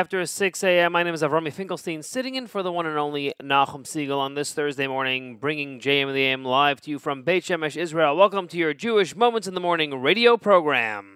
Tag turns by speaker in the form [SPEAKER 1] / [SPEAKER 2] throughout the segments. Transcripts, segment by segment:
[SPEAKER 1] after 6 a.m., my name is Avrumi Finkelstein, sitting in for the one and only Nachum Segal on this Thursday morning, bringing JM the AM live to you from Beit Shemesh, Israel. Welcome to your Jewish Moments in the Morning radio program.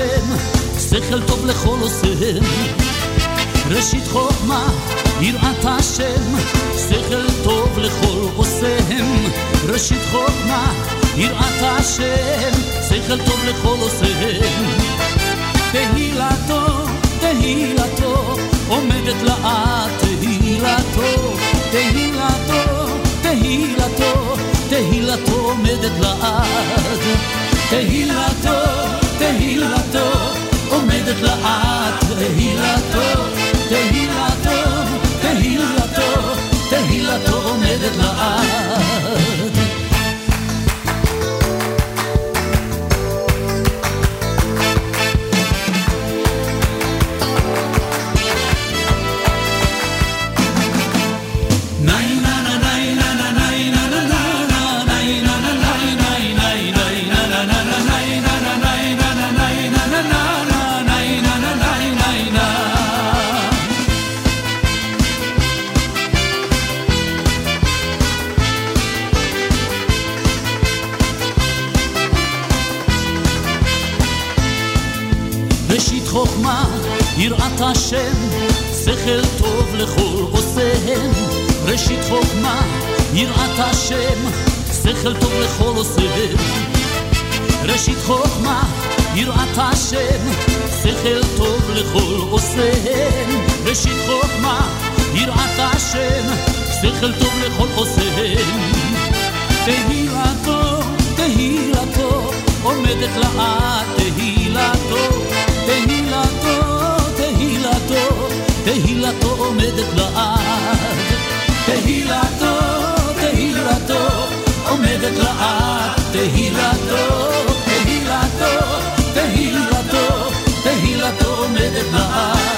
[SPEAKER 2] השם, שכל טוב לכל עושיהם. ראשית חוכמה, יראת השם, שכל טוב לכל עושיהם. ראשית חוכמה, יראת השם, שכל טוב לכל עושיהם. תהילתו, תהילתו, עומדת לאט תהילתו, תהילתו, תהילתו, תהילתו עומדת לאט. תהילתו, תהילתו, עומדת לאט תהילתו, תהילתו, תהילתו, תהילתו עומדת לאט. שכל טוב לכל עושיהם. ראשית חוכמה, יראת השם, שכל טוב לכל עושיהם. תהילתו, תהילתו, עומדת לאט תהילתו, תהילתו. תהילתו, תהילתו עומדת לעד. תהילתו, תהילתו עומדת לעד. תהילתו,
[SPEAKER 3] committed my heart.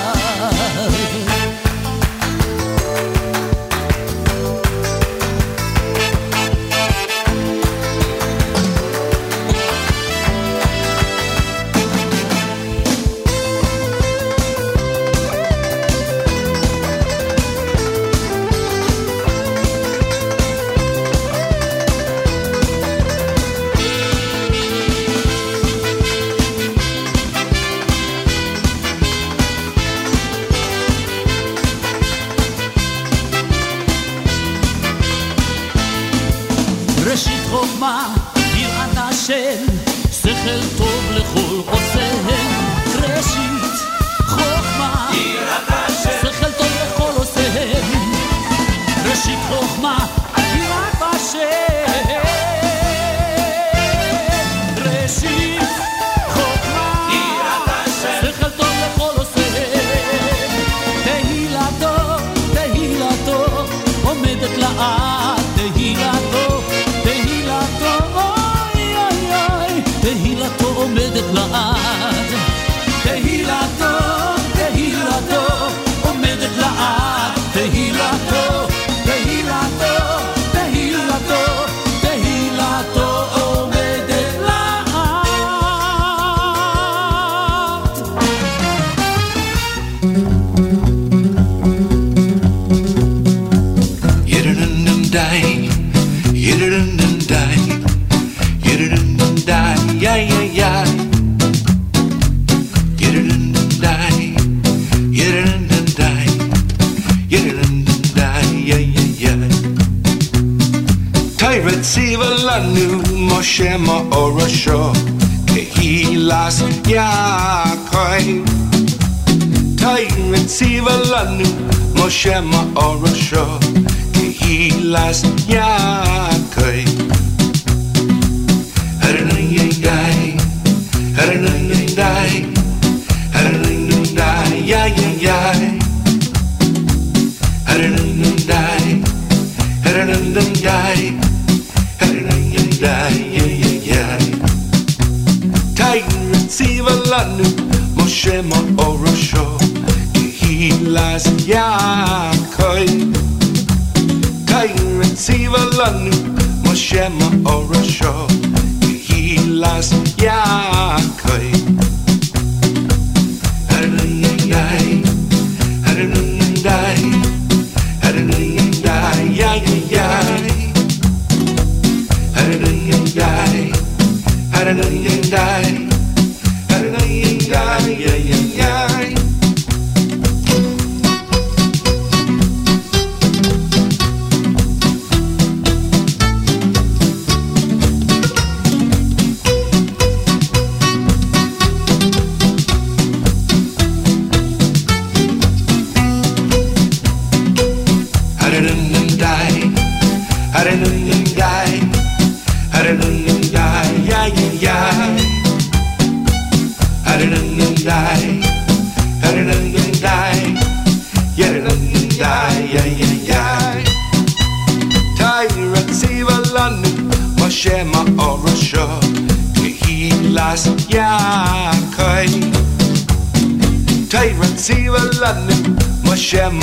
[SPEAKER 3] เรา Moshe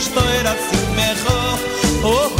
[SPEAKER 4] שטויר אַ פֿיק מחו, אוה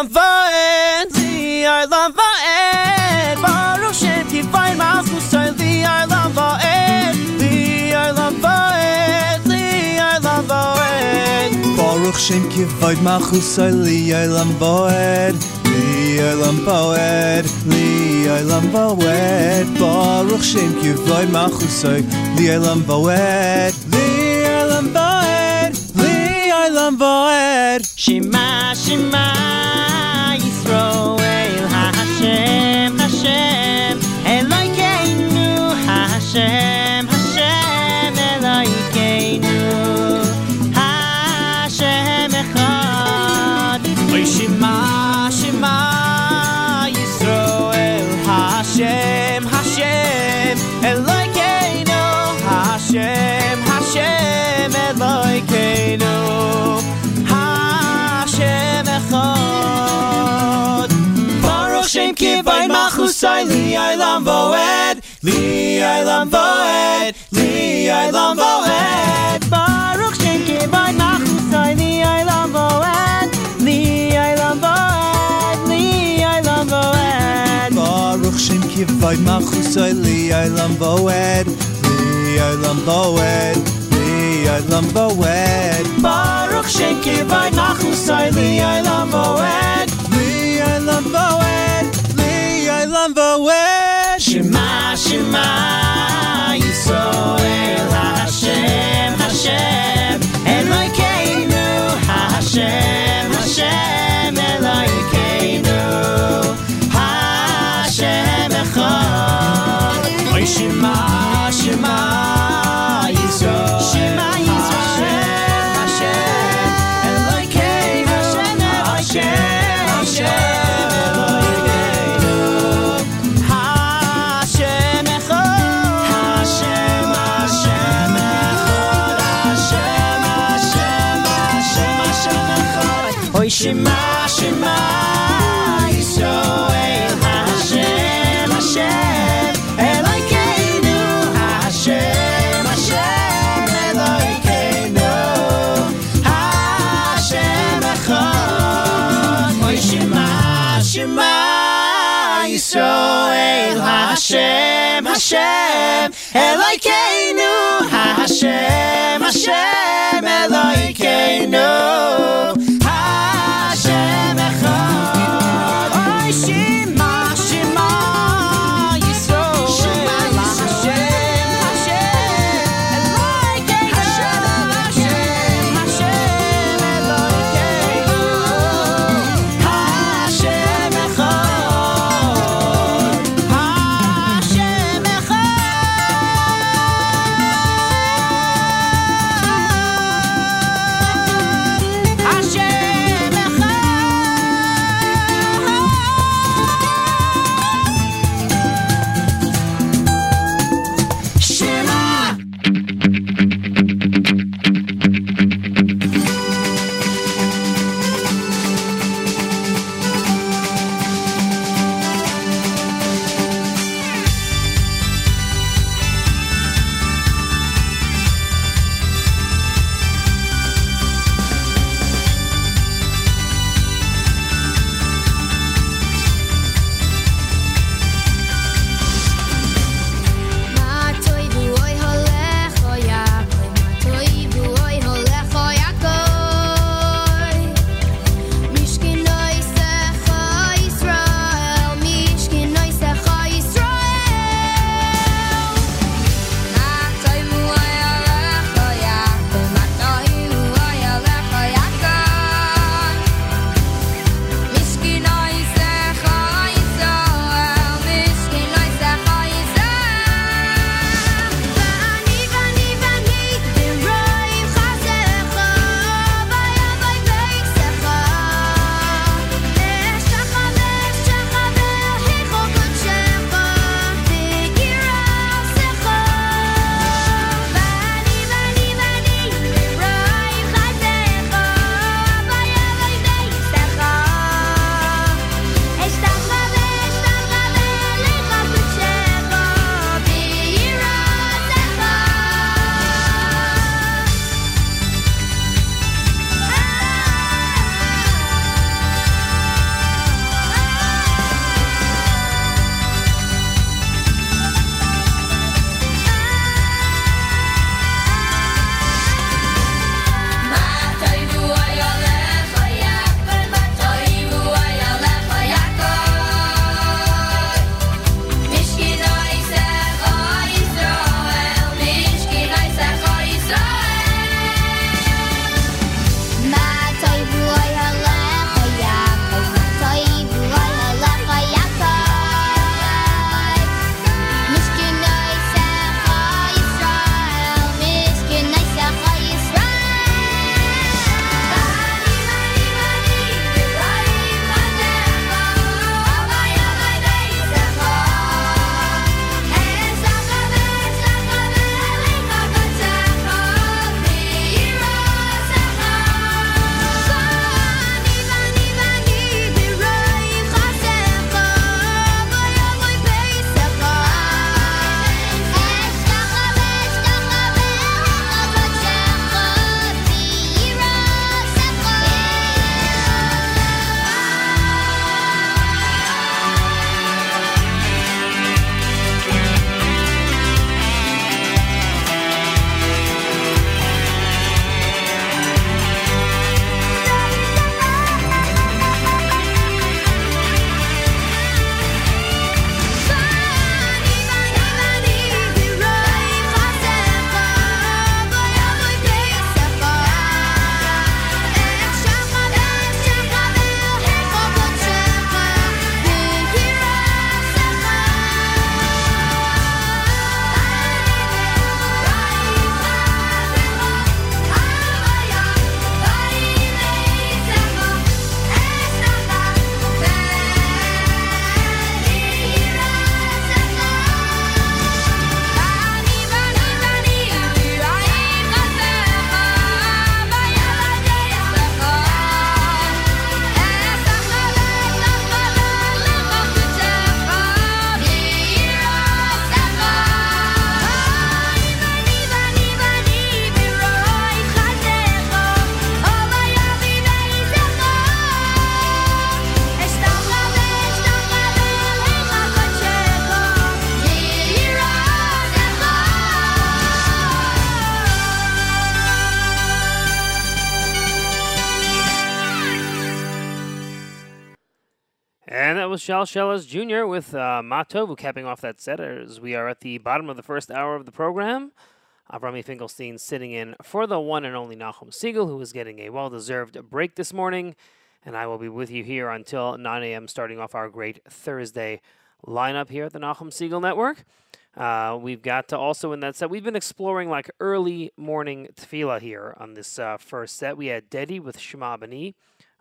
[SPEAKER 4] Lavaed, Li'ar Lavaed,
[SPEAKER 3] Baruch Shem Tifai Ma'as Musar, Li'ar Lavaed, Li'ar Lavaed, Li'ar Lavaed. Baruch Shem Tifai Ma'as Li'ar Lavaed, Li'ar Lavaed, Li'ar Lavaed,
[SPEAKER 5] Baruch Shem Tifai Ma'as Li'ar Lavaed, shine li ay lam voed li ay lam voed li
[SPEAKER 3] ay lam voed baruch shem ki vay sai li ay lam voed li ay lam voed li ay lam voed baruch shem ki vay sai li ay lam voed
[SPEAKER 5] li ay lam voed li ay lam voed
[SPEAKER 3] baruch shem ki vay nachu sai
[SPEAKER 5] li ay lam my
[SPEAKER 3] Shema Shema
[SPEAKER 1] was Shal Shellas Jr. with uh, Matovu capping off that set as we are at the bottom of the first hour of the program. Avrumi Finkelstein sitting in for the one and only Nachum Segal, who is getting a well deserved break this morning. And I will be with you here until 9 a.m., starting off our great Thursday lineup here at the Nachum Segal Network. Uh, we've got to also in that set, we've been exploring like early morning tefillah here on this uh, first set. We had Dedi with Shema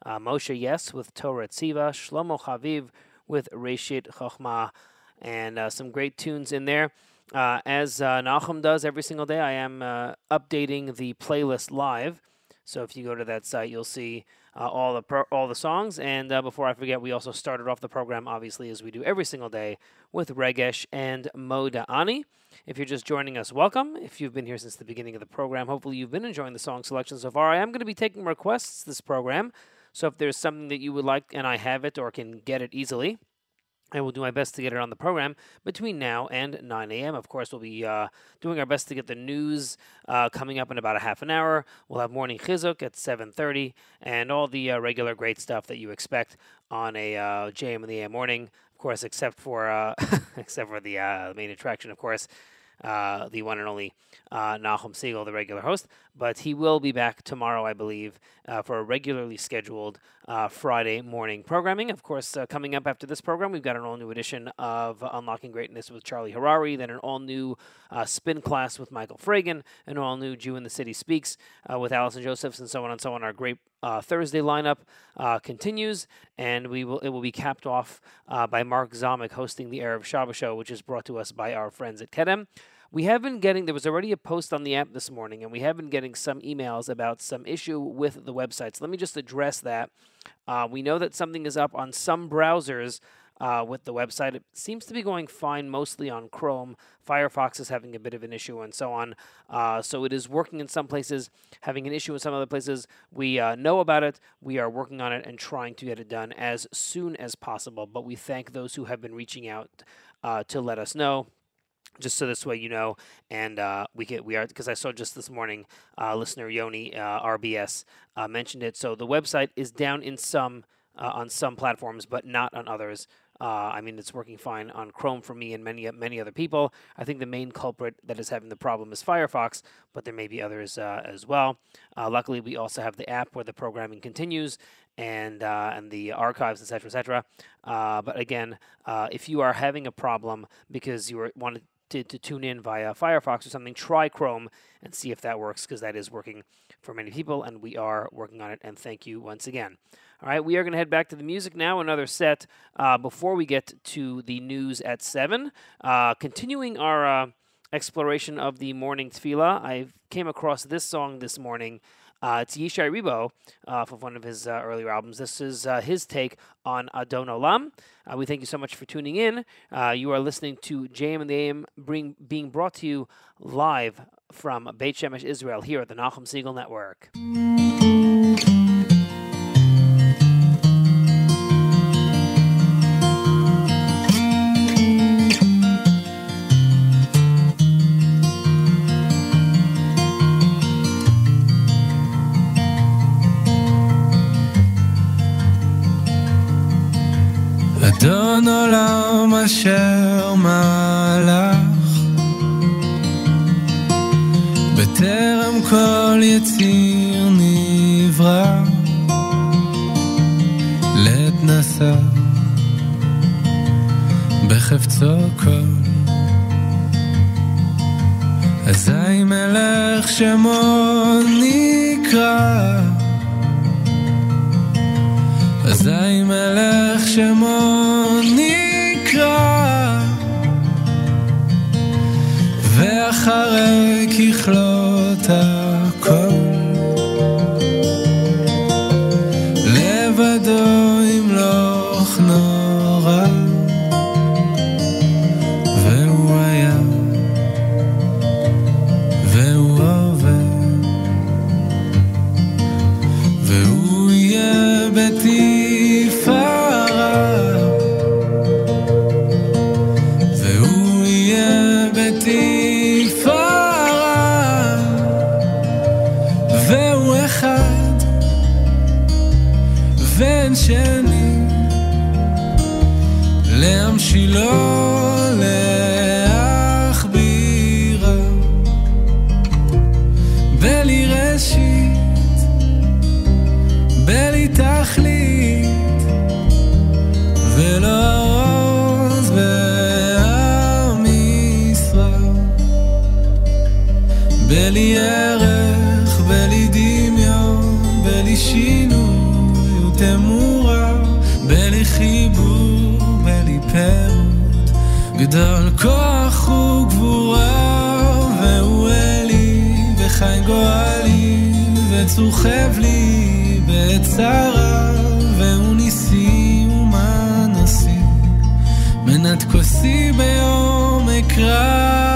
[SPEAKER 1] uh, Moshe Yess with Torah Tziva, Shlomo Chaviv with Reshit Chochmah, and uh, some great tunes in there. Uh, as uh, Nachum does every single day, I am uh, updating the playlist live. So if you go to that site, you'll see uh, all the pro- all the songs. And uh, before I forget, we also started off the program, obviously, as we do every single day, with Regesh and Moda Ani. If you're just joining us, welcome. If you've been here since the beginning of the program, hopefully you've been enjoying the song selection so far. I am going to be taking requests this program. So if there's something that you would like and I have it or can get it easily, I will do my best to get it on the program between now and 9 a.m. Of course, we'll be uh, doing our best to get the news uh, coming up in about a half an hour. We'll have morning chizuk at 7:30, and all the uh, regular great stuff that you expect on a uh, JM in the AM morning. Of course, except for uh, except for the uh, main attraction, of course, the one and only Nachum Segal, the regular host. But he will be back tomorrow, I believe, uh, for a regularly scheduled uh, Friday morning programming. Of course, uh, coming up after this program, we've got an all new edition of Unlocking Greatness with Charlie Harary, then an all new uh, spin class with Michael Fragan, an all new Jew in the City Speaks with Allison Josephs, and so on and so on. Our great uh, Thursday lineup uh, continues, and we will it will be capped off uh, by Mark Zomick hosting the Erev Shabbos show, which is brought to us by our friends at Kedem. We have been getting there was already a post on the app this morning, and we have been getting some emails about some issue with the website. So let me just address that. Uh, we know that something is up on some browsers uh, with the website. It seems to be going fine mostly on Chrome. Firefox is having a bit of an issue and so on. Uh, so it is working in some places, having an issue in some other places. We uh, know about it. We are working on it and trying to get it done as soon as possible. But we thank those who have been reaching out uh, to let us know just so this way you know and uh, we get we are because i saw just this morning uh, listener yoni uh, rbs uh, mentioned it so the website is down in some uh, on some platforms but not on others uh, I mean, it's working fine on Chrome for me and many many other people. I think the main culprit that is having the problem is Firefox, but there may be others as well. luckily, we also have the app where the programming continues, and uh, and the archives, etc., etc. Uh, but again, uh, if you are having a problem because you wanted to, to tune in via Firefox or something, try Chrome and see if that works because that is working for many people, and we are working on it. And thank you once again. All right, we are going to head back to the music now. Another set uh, before we get to the news at seven. Uh, continuing our uh, exploration of the morning tefillah, I came across this song this morning. Uh, it's Yishai Rebo uh, from one of his uh, earlier albums. This is uh, his take on Adon Olam. Uh, we thank you so much for tuning in. You are listening to JM and the AM bring, being brought to you live from Beit Shemesh, Israel, here at the Nachum Segal Network.
[SPEAKER 6] אדון עולם אשר מלך בטרם כל יציר נברא. לעת נסע בחפצו כל אזי מלך שמו נקרא אזי מלך שמו נקרא. ואחרי ככלות
[SPEAKER 7] אוהלים וצורחב לי בצרה והוא ניסי ומנסי מנת כוסי
[SPEAKER 6] בעומק רב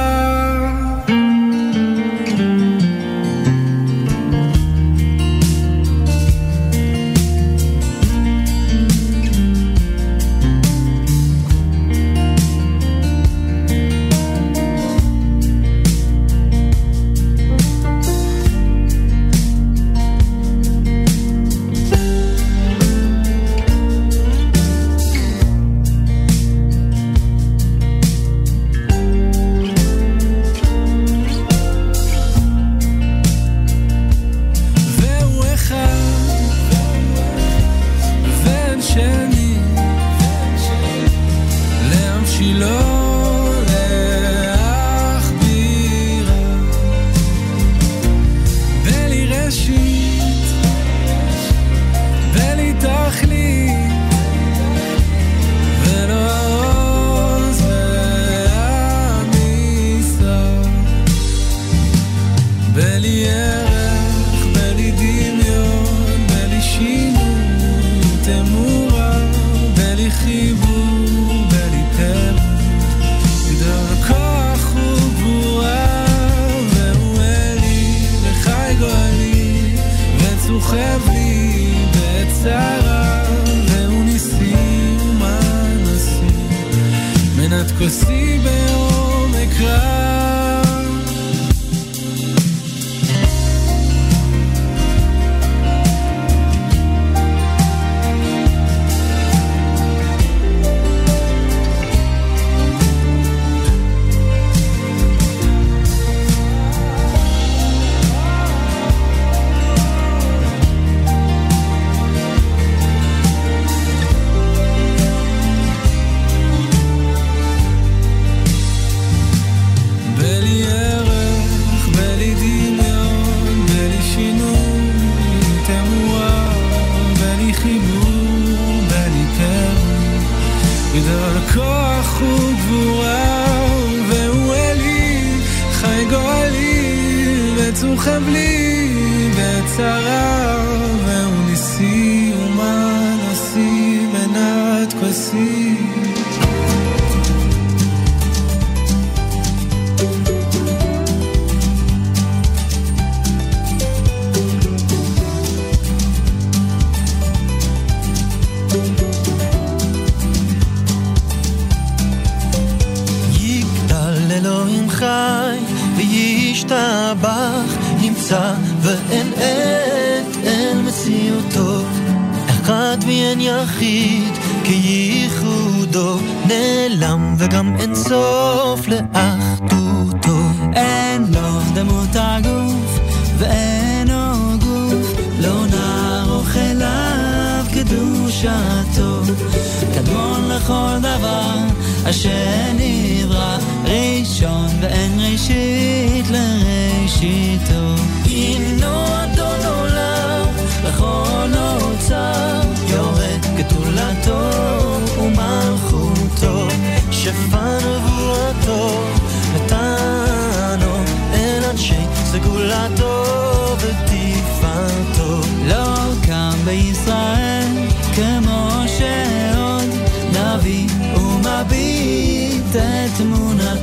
[SPEAKER 6] ואין יחיד כייחודו נעלם וגם אין סוף לאחדותו.
[SPEAKER 8] אין לו דמות הגוף ואינו גוף לא נערוך אליו קדושתו קדמון לכל דבר אשר נברא ראשון ואין ראשית לראשיתו. הינו אדון עולם לכל נוצר גדולתו
[SPEAKER 6] ומלכותו שפע נבואתו נתנו אל אנשי סגולתו ותפארתו
[SPEAKER 8] לא קם בישראל כמו שעוד נביא ומביט את תמונתו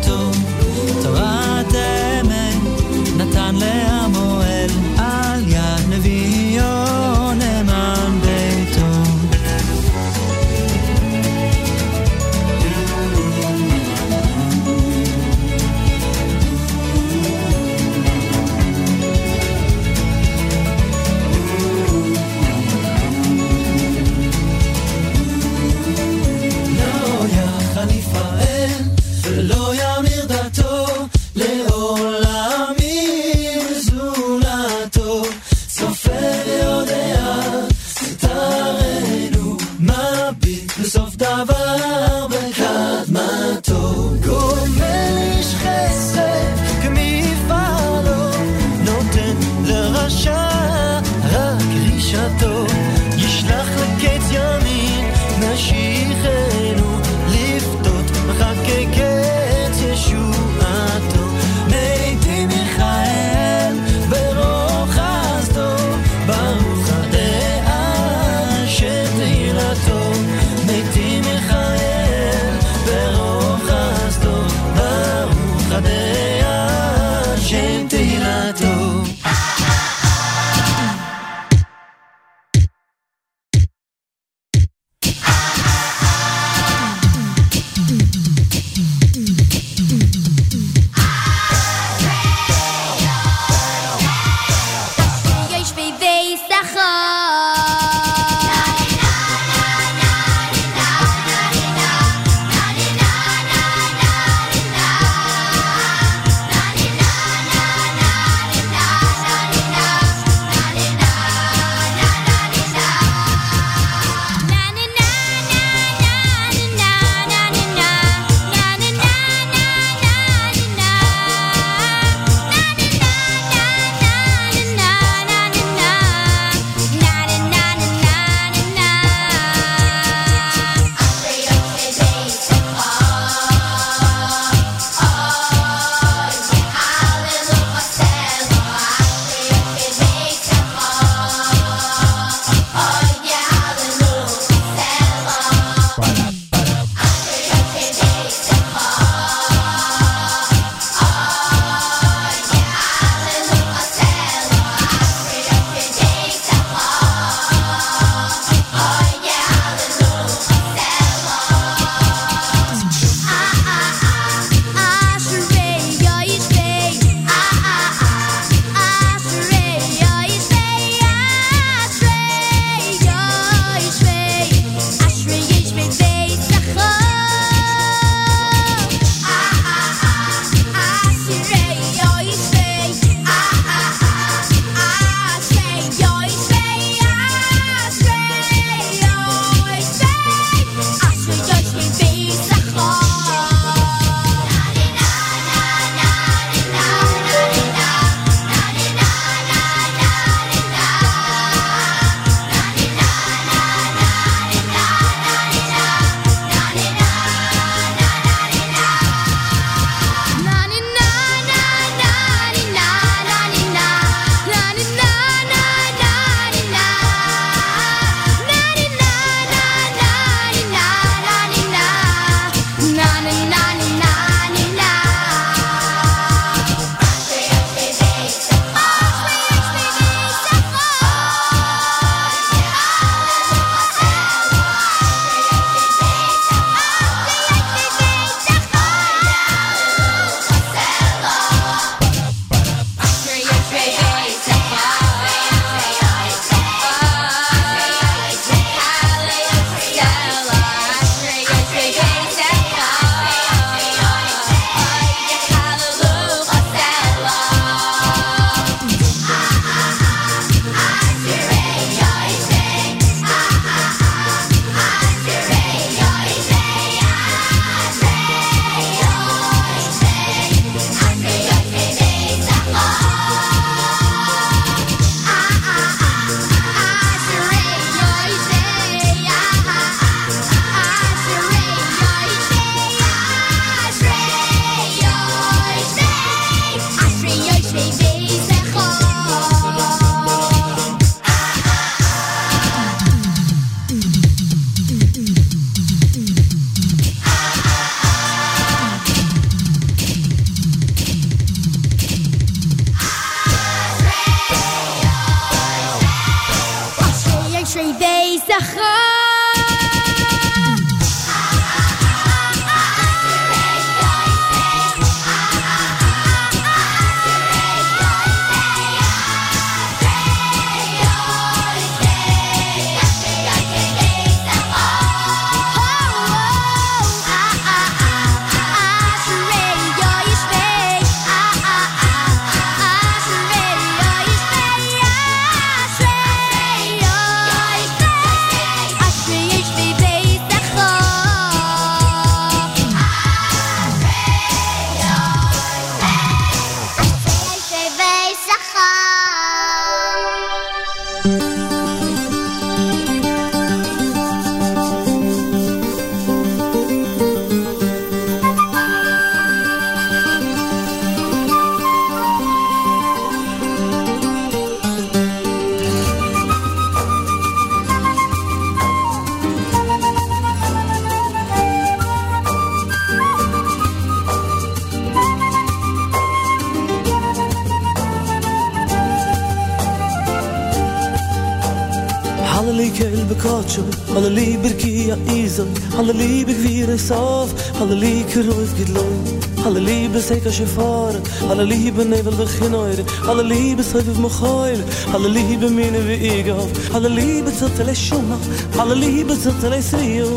[SPEAKER 8] alle liker ruf geht
[SPEAKER 6] loy alle liebe
[SPEAKER 2] seit as gefor alle liebe nevel de ginoyre alle liebe seit vu mochoyle alle liebe mine vi igof alle liebe zut le shuma alle liebe zut le sriu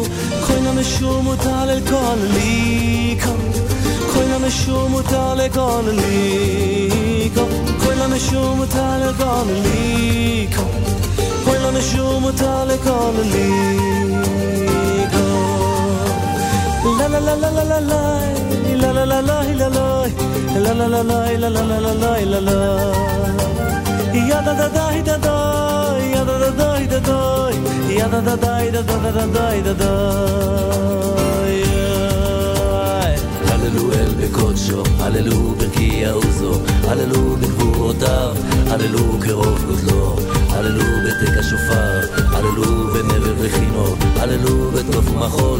[SPEAKER 2] koyn an shuma tal el kol likom koyn an shuma tal el kol likom koyn an shuma tal el kol likom koyn an shuma tal el kol likom la la la la la la la la la la la la la la
[SPEAKER 9] הללו בנבל וחינו, הללו בטוב ומחול,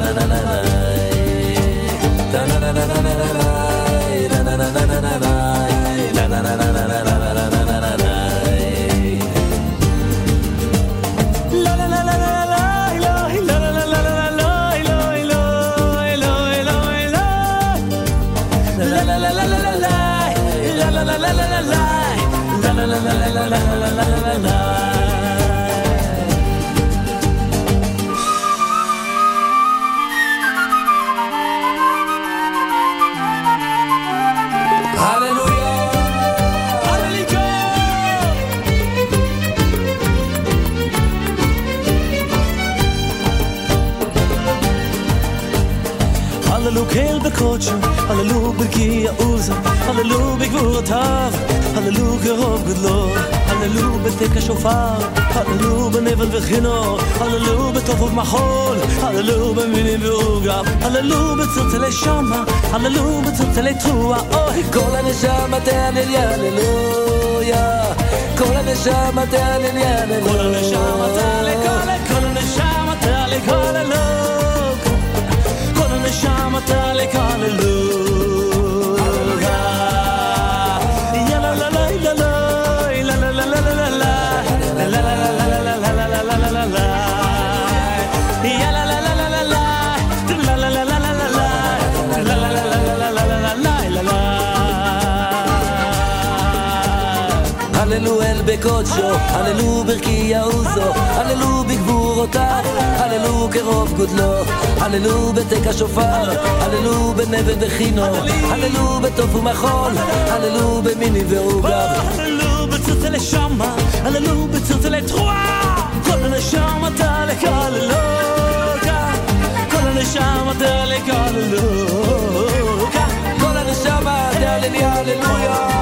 [SPEAKER 2] גבורות שם, הללו ברקיעוז, הללו בגבורותיו, הללו קרוב גודלו, הללו בתק השופר, הללו בנבל וכינור, הללו בתוף ובמחול, הללו במינים ועוגב, הללו בצלצלי שמה, הללו בצלצלי תרועה, אוי,
[SPEAKER 9] כל הנשמה תהלל יללויה, כל הנשמה תהלל יללויה,
[SPEAKER 2] כל הנשמה תהלל כל הנשמה תהלל כל הללויה. Mama Talik, hallelujah.
[SPEAKER 9] בקודשו, הללו ברכי יעוזו, הללו בגבורותיו, הללו כרוב גודלו, הללו בתק השופר, הללו בנבל וכינור, הללו בתוף ומחול, הללו במיני ועוגב.
[SPEAKER 2] הללו בצלצלי שמה, הללו בצלצלי תרועה, כל הנשמה תלך הללוקה, כל הנשמה תלך הללוקה,
[SPEAKER 9] כל הנשמה תהלל הללויה.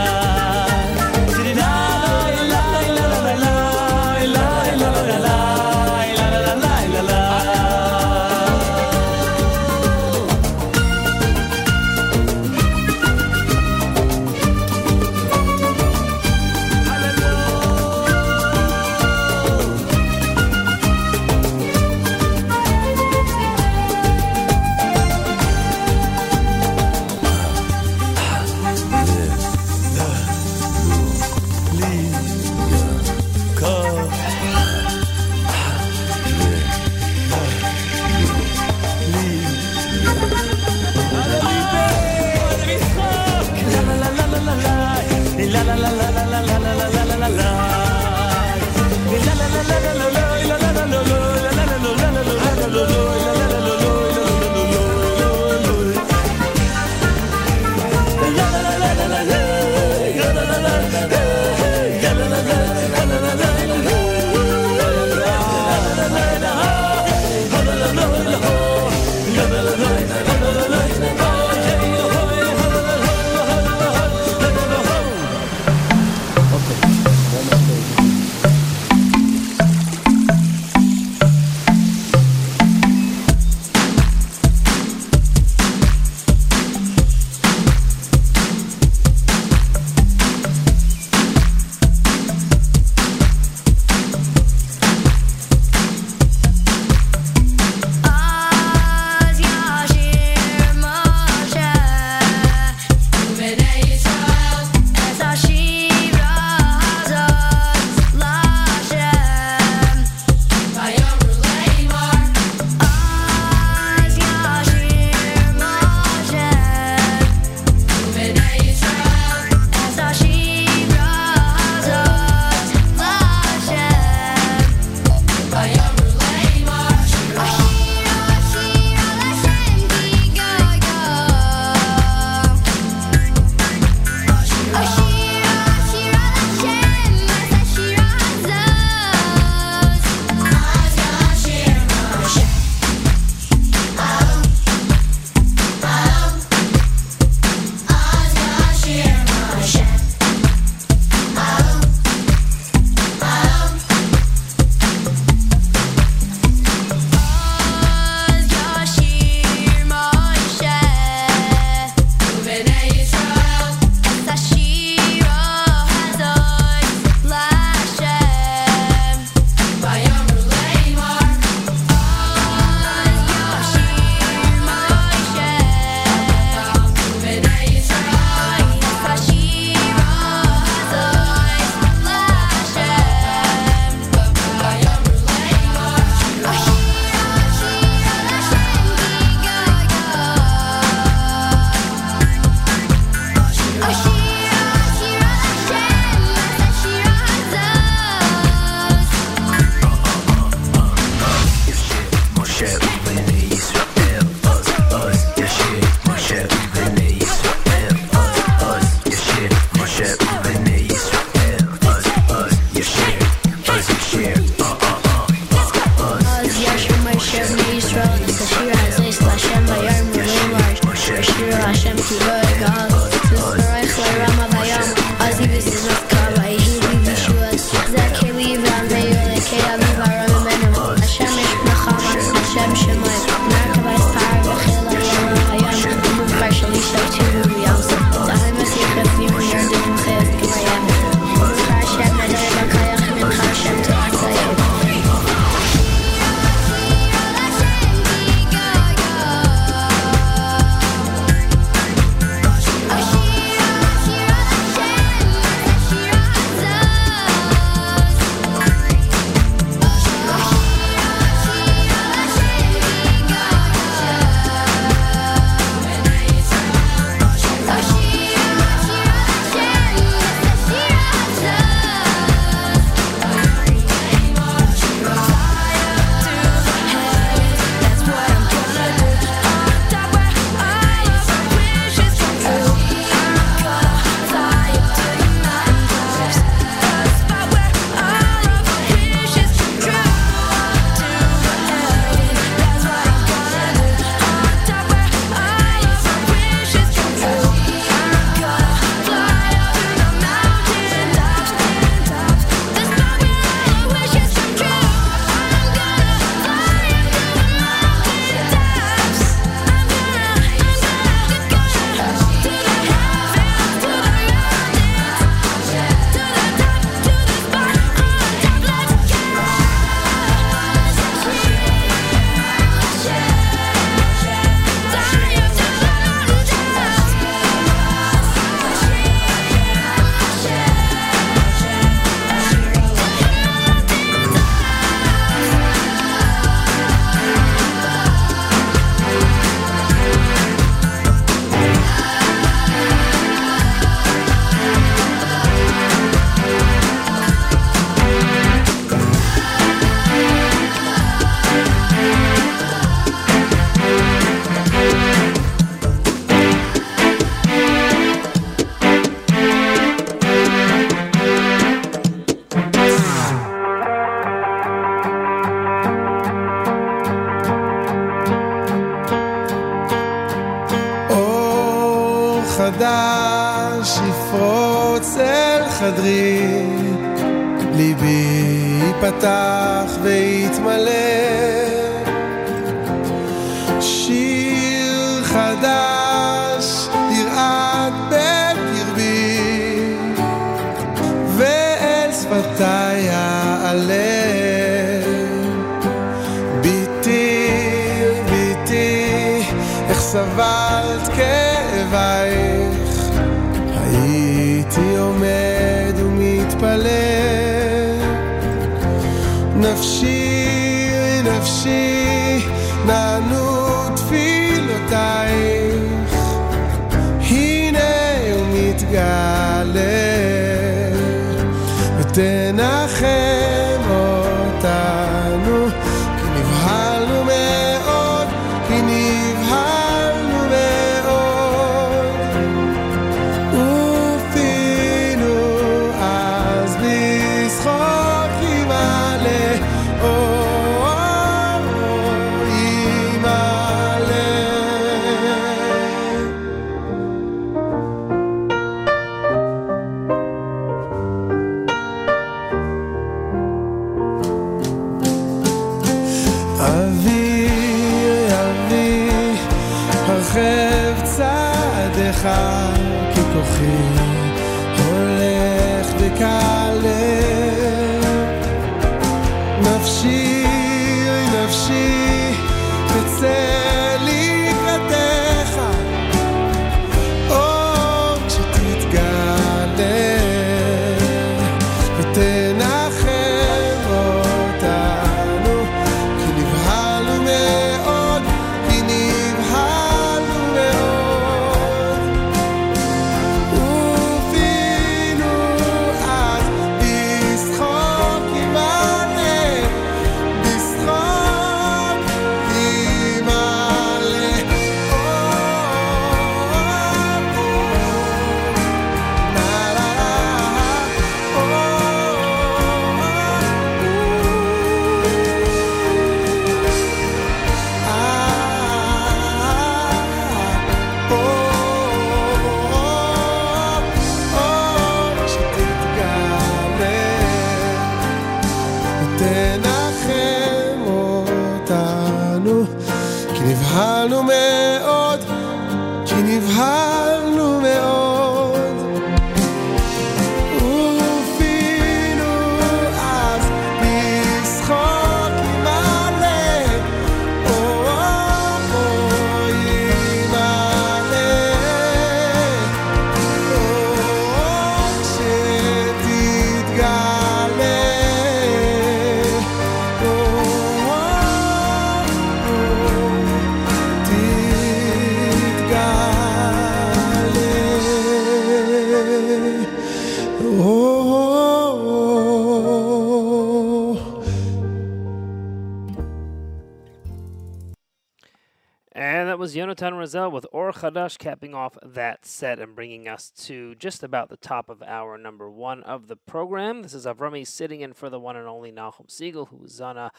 [SPEAKER 1] Razel with Or Chadash capping off that set and bringing us to just about the top of hour number one of the program. This is Avrumi sitting in for the one and only Nachum Segal, who is on a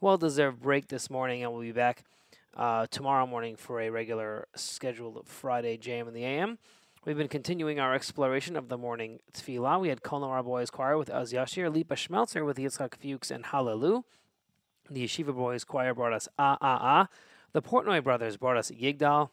[SPEAKER 1] well-deserved break this morning, and we'll be back uh, tomorrow morning for a regular scheduled Friday jam in the AM. We've been continuing our exploration of the morning tefillah. We had Kolomar Boys Choir with Az Yashir, Lipa Schmelzer with Yitzchak Fuchs and Hallelu. The Yeshiva Boys Choir brought us Ah Ah Ah. The Portnoy brothers brought us Yigdal,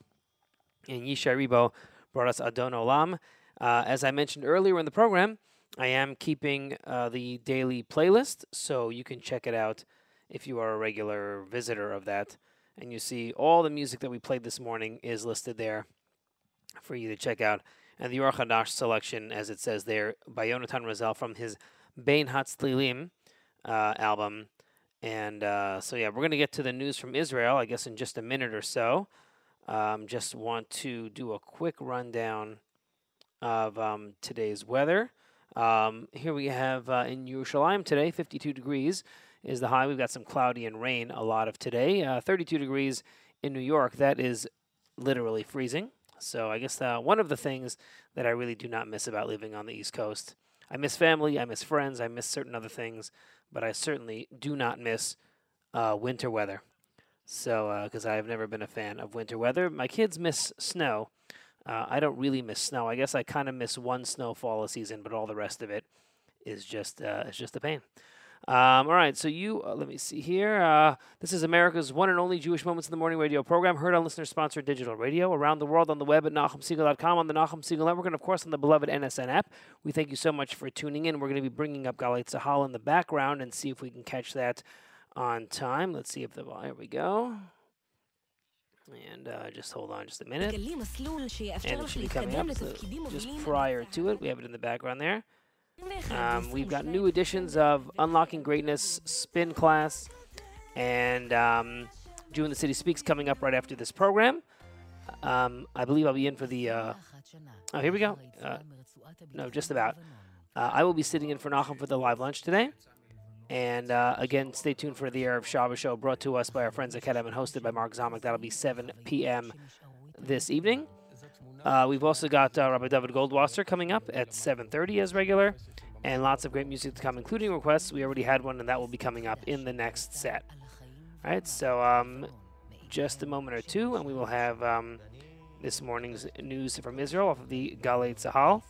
[SPEAKER 1] and Yishai Rebo brought us Adon Olam. Uh, as I mentioned earlier in the program, I am keeping uh, the daily playlist, so you can check it out if you are a regular visitor of that. And you see all the music that we played this morning is listed there for you to check out. And the Or Chadash selection, as it says there, by Yonatan Razel from his Bein Hatzlilim uh, album. And uh, so, yeah, we're going to get to the news from Israel, I guess, in just a minute or so. Um, just want to do a quick rundown of um, today's weather. Um, here we have uh, in Yerushalayim today, 52 degrees is the high. We've got some cloudy and rain a lot of today. Uh, 32 degrees in New York. That is literally freezing. So I guess uh, one of the things that I really do not miss about living on the East Coast. I miss family, I miss friends, I miss certain other things, but I certainly do not miss uh, winter weather. So, because I've never been a fan of winter weather, my kids miss snow, Uh, I don't really miss snow. I guess I kind of miss one snowfall a season, but all the rest of it is just uh, is just a pain. Um, all right, so you, uh, let me see here. Uh, this is America's one and only Jewish Moments in the Morning radio program, heard on listener sponsored digital radio, around the world on the web at NachumSegal.com, on the Nachum Segal Network, and of course on the beloved NSN app. We thank you so much for tuning in. We're going to be bringing up Galei Tzahal in the background and see if we can catch that on time. Let's see if the, well, here we go. And uh, just hold on just a minute. And it should be coming up
[SPEAKER 10] uh,
[SPEAKER 1] just prior to it. We have it in the background there.
[SPEAKER 10] 21
[SPEAKER 1] Um, we've got new editions of Unlocking Greatness Spin Class and um, Jew in the City Speaks coming up right after this program. Um, I believe I'll be in for the. Uh, oh, here we go. Uh, no, just about. Uh, I will be sitting in for Nachum for the live lunch today. And uh, again, stay tuned for the Erev Shabbos show brought to us by our friends at Kedem and hosted by Mark Zamek. That'll be 7 p.m. this evening. Uh, we've also got uh, Rabbi David Goldwasser coming up at 7:30 as regular, and lots of great music to come, including requests. We already had one, and that will be coming up in the next set. All right, so um, just a moment or two, and we will have um, this morning's news from Israel off of the Galei Tzahal.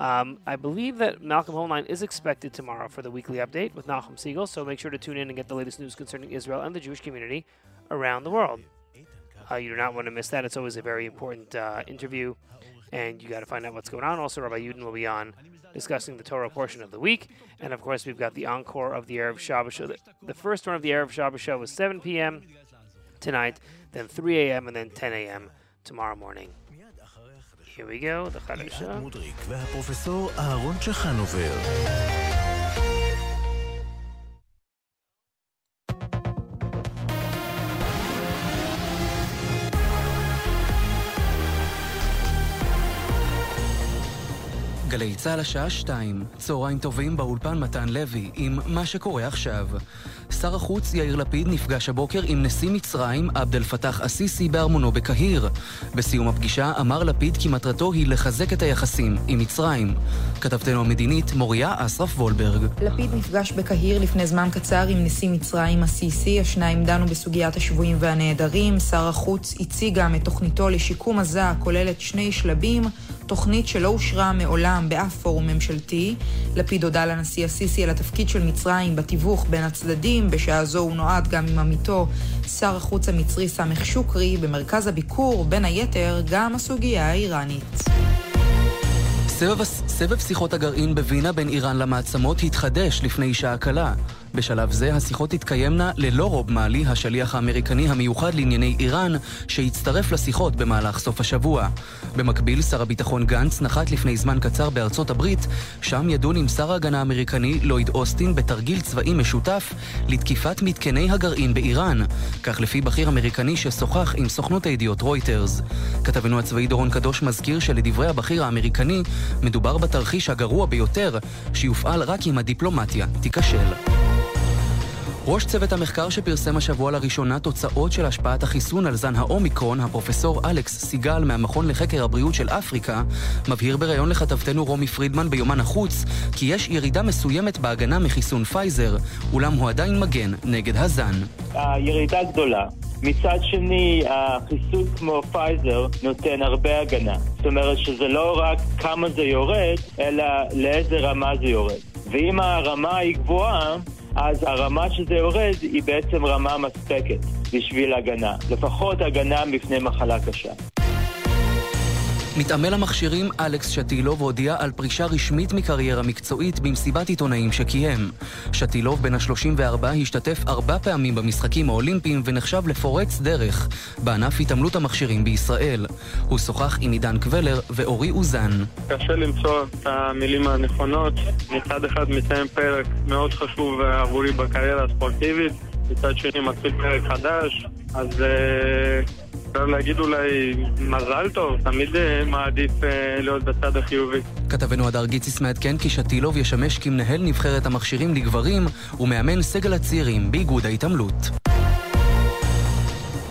[SPEAKER 1] Um, I believe that Malcolm Hoenlein is expected tomorrow for the weekly update with Nachum Segal, so make sure to tune in and get the latest news concerning Israel and the Jewish community around the world. Uh, you do not want to miss that. It's always a very important uh, interview, and you got to find out what's going on. Also, Rabbi Yudin will be on discussing the Torah portion of the week, and of course, we've got the encore of the Erev Shabbos show. The, first one of the Erev Shabbos show was 7 p.m. tonight, then 3 a.m., and then 10 a.m. tomorrow morning. Here we go, the Chadashah.
[SPEAKER 11] גלי צה"ל השעה שתיים, צהריים טובים באולפן מתן לוי, עם מה שקורה עכשיו. שר החוץ יאיר לפיד נפגש הבוקר עם נשיא מצרים עבד אל פתאח א-סיסי בארמונו בקהיר. בסיום הפגישה אמר לפיד כי מטרתו היא לחזק את היחסים עם מצרים. כתבתנו המדינית מוריה אסרף וולברג.
[SPEAKER 12] לפיד נפגש בקהיר לפני זמן קצר עם נשיא מצרים א-סיסי, השניים דנו בסוגיית השבויים והנעדרים. שר החוץ הציג גם את תוכניתו לשיקום עזה, הכוללת שני שלבים, תוכנית שלא אושרה מעולם באף פורום ממשלתי. לפיד הודה לנשיא א-סיסי על התפקיד של מצרים בתיווך בין הצדדים, בשעה זו הוא נועד גם עם עמיתו, שר החוץ המצרי סמך שוקרי, במרכז הביקור, בין היתר, גם הסוגיה האיראנית.
[SPEAKER 11] סבב, סבב שיחות הגרעין בווינה בין איראן למעצמות התחדש לפני שעה קלה. בשלב זה השיחות תתקיימנה ללא רוב מאלי, השליח האמריקני המיוחד לענייני איראן, שהצטרף לשיחות במהלך סוף השבוע. במקביל, שר הביטחון גנץ נחת לפני זמן קצר בארצות הברית, שם ידון עם שר ההגנה האמריקני לויד אוסטין בתרגיל צבאי משותף לתקיפת מתקני הגרעין באיראן. כך לפי בכיר אמריקני ששוחח עם סוכנות הידיעות רויטרס. כתבנו הצבאי דורון קדוש מזכיר שלדברי הבכיר האמריקני, מדובר בתרחיש הגרוע ביותר, שיופעל רק אם הדיפלומטיה תיכשל. ראש צוות המחקר שפרסם השבוע לראשונה תוצאות של השפעת החיסון על זן האומיקרון, הפרופסור אלכס סיגל מהמכון לחקר הבריאות של אפריקה, מבהיר בריאיון לכתבתנו רומי פרידמן ביומן החוץ, כי יש ירידה מסוימת בהגנה מחיסון פייזר, אולם הוא עדיין מגן נגד הזן.
[SPEAKER 13] הירידה גדולה. מצד שני, החיסון כמו פייזר נותן הרבה הגנה. זאת אומרת שזה לא רק כמה זה יורד, אלא לאיזה רמה זה יורד. ואם הרמה היא גבוהה, אז הרמה שזה יורד היא בעצם רמה מספקת בשביל הגנה. לפחות הגנה מפני מחלה קשה.
[SPEAKER 11] מתעמל המכשירים אלכס שטילוב הודיע על פרישה רשמית מקריירה מקצועית במסיבת עיתונאים שקיים. שטילוב בן ה-34 השתתף ארבע פעמים במשחקים האולימפיים ונחשב לפורץ דרך בענף התעמלות המכשירים בישראל. הוא שוחח עם עידן קבלר ואורי אוזן.
[SPEAKER 14] קשה למצוא את המילים הנכונות. מצד אחד מסיים פרק מאוד חשוב עבורי בקריירה הספורטיבית, מצד שני מתחיל פרק חדש, אז... uh... אפשר להגיד אולי מזל טוב, תמיד מעדיף להיות בצד החיובי.
[SPEAKER 11] כתבנו הדר גיציס מעדכן כי שטילוב ישמש כמנהל נבחרת המכשירים לגברים ומאמן סגל הצעירים באיגוד ההתעמלות.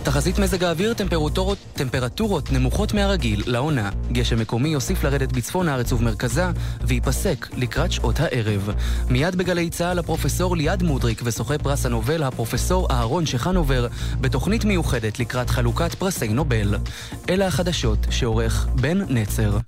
[SPEAKER 15] תחזית מזג האוויר, טמפרטורות, טמפרטורות נמוכות מהרגיל לעונה. גשם מקומי יוסיף לרדת בצפון הארץ ובמרכזה, וייפסק לקראת שעות הערב. מיד בגלי צה"ל הפרופסור ליעד מודריק וזוכה פרס הנובל הפרופסור אהרון שחנובר, בתוכנית מיוחדת לקראת חלוקת פרסי נובל. אלה החדשות שעורך בן נצר.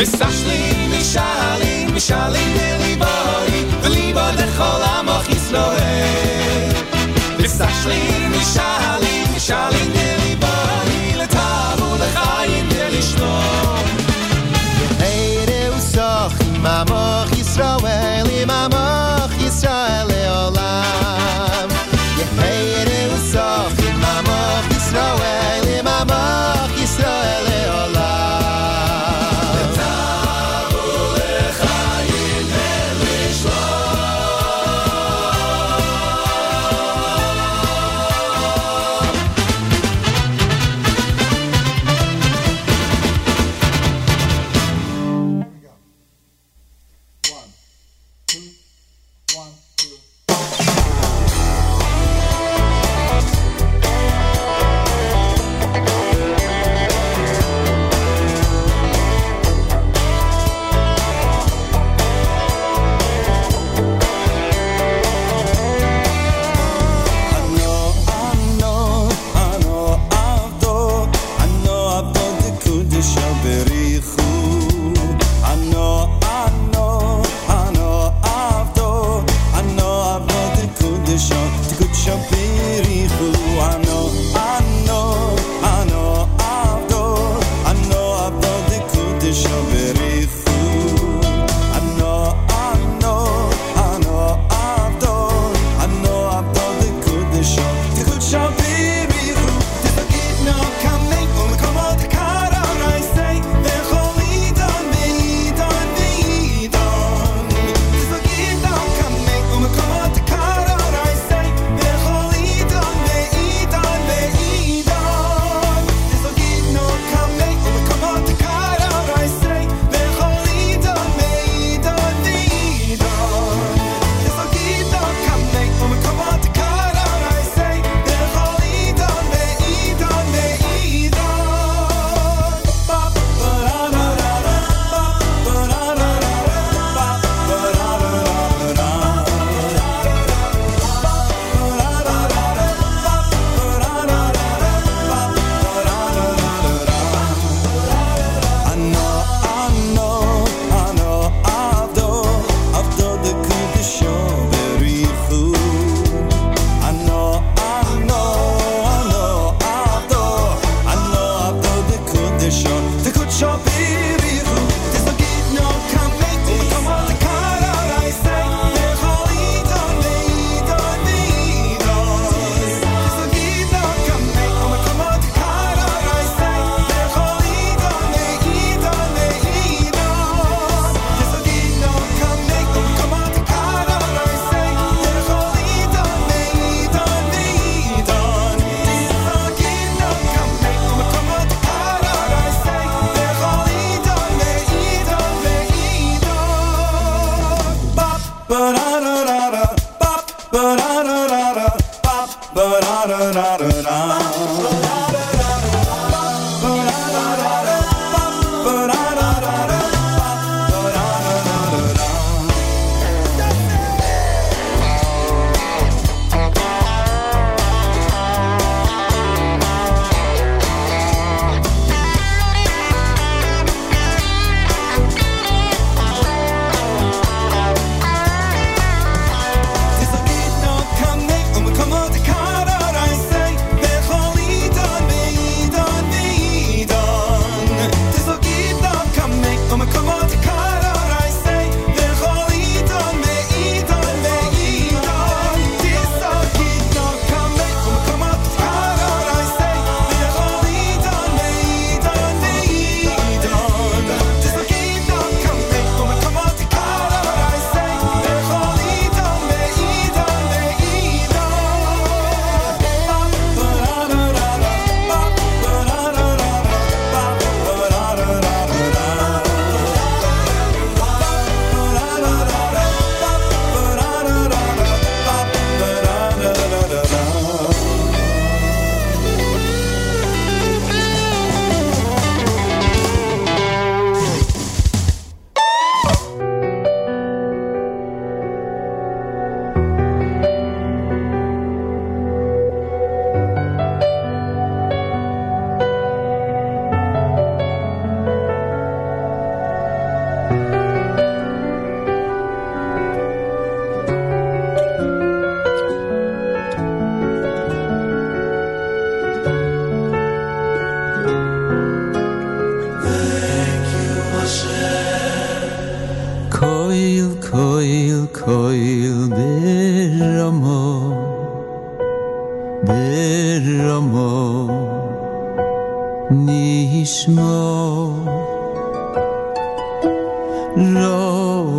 [SPEAKER 16] וסע
[SPEAKER 4] שלי משאלים, משאלים
[SPEAKER 6] אלי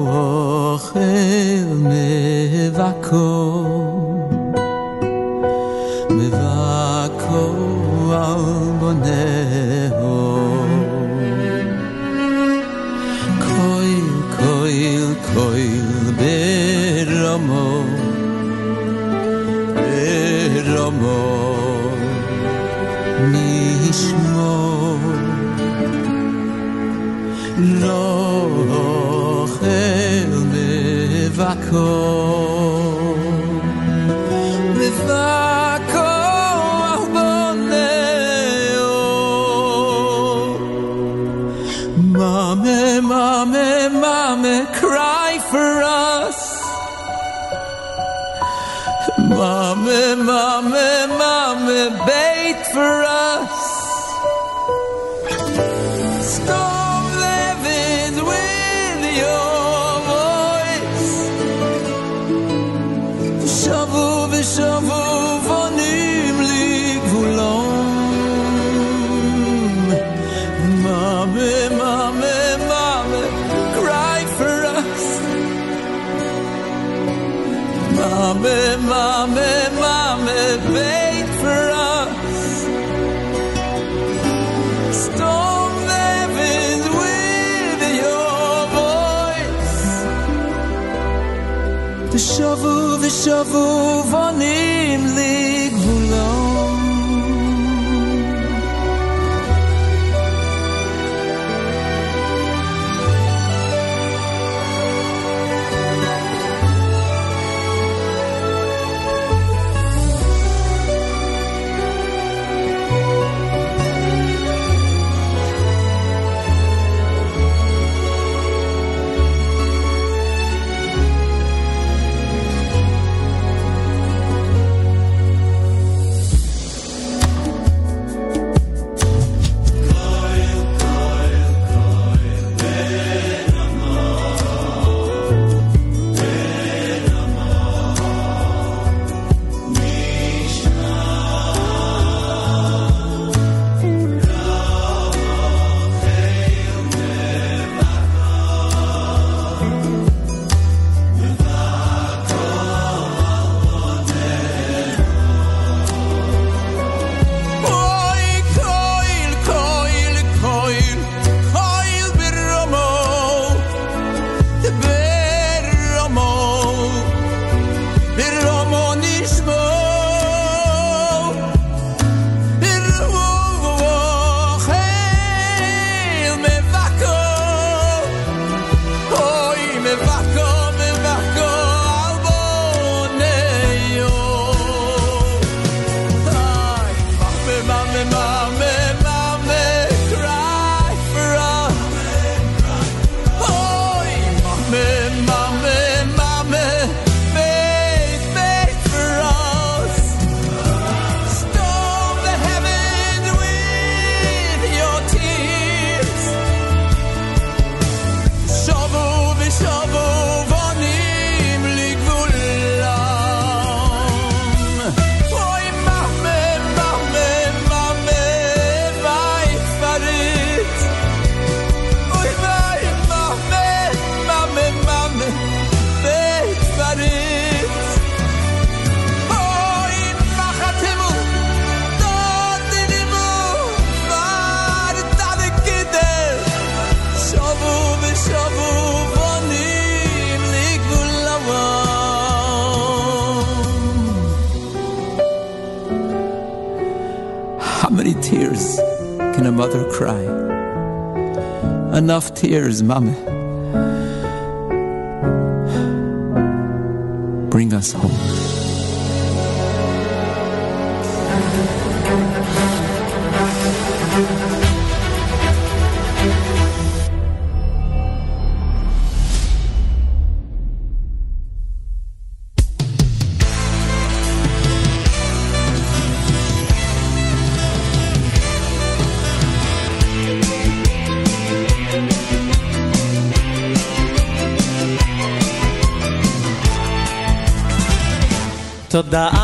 [SPEAKER 17] אוכל מבקור Enough tears,
[SPEAKER 4] So that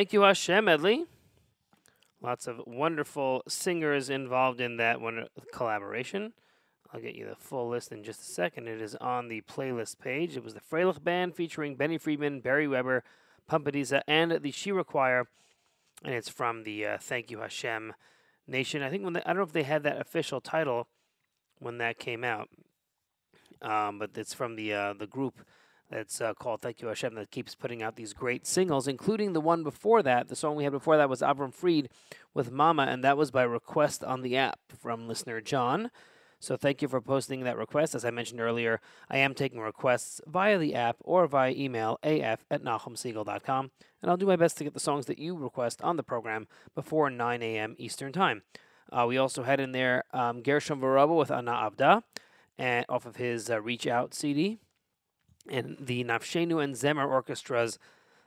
[SPEAKER 1] Thank You Hashem medley. Lots of wonderful singers involved in that one collaboration. I'll get you the full list in just a second. It is on the playlist page. It was the Freilich Band featuring Benny Friedman, Beri Weber, Pumpediza, and the Shira Choir. And it's from the uh, Thank You Hashem Nation. I think when they, I don't know if they had that official title when that came out, um, but it's from the uh, the group that's uh, called Thank You Hashem that keeps putting out these great singles, including the one before that. The song we had before that was Avram Fried with Mama, and that was by request on the app from listener John. So thank you for posting that request. As I mentioned earlier, I am taking requests via the app or via email af at nachumsegal.com, and I'll do my best to get the songs that you request on the program before 9 a.m. Eastern Time. Uh, we also had in there um, Gershon Veroba with Ana Abda, and off of his uh, Reach Out CD. And the Nafshenu and Zemer orchestras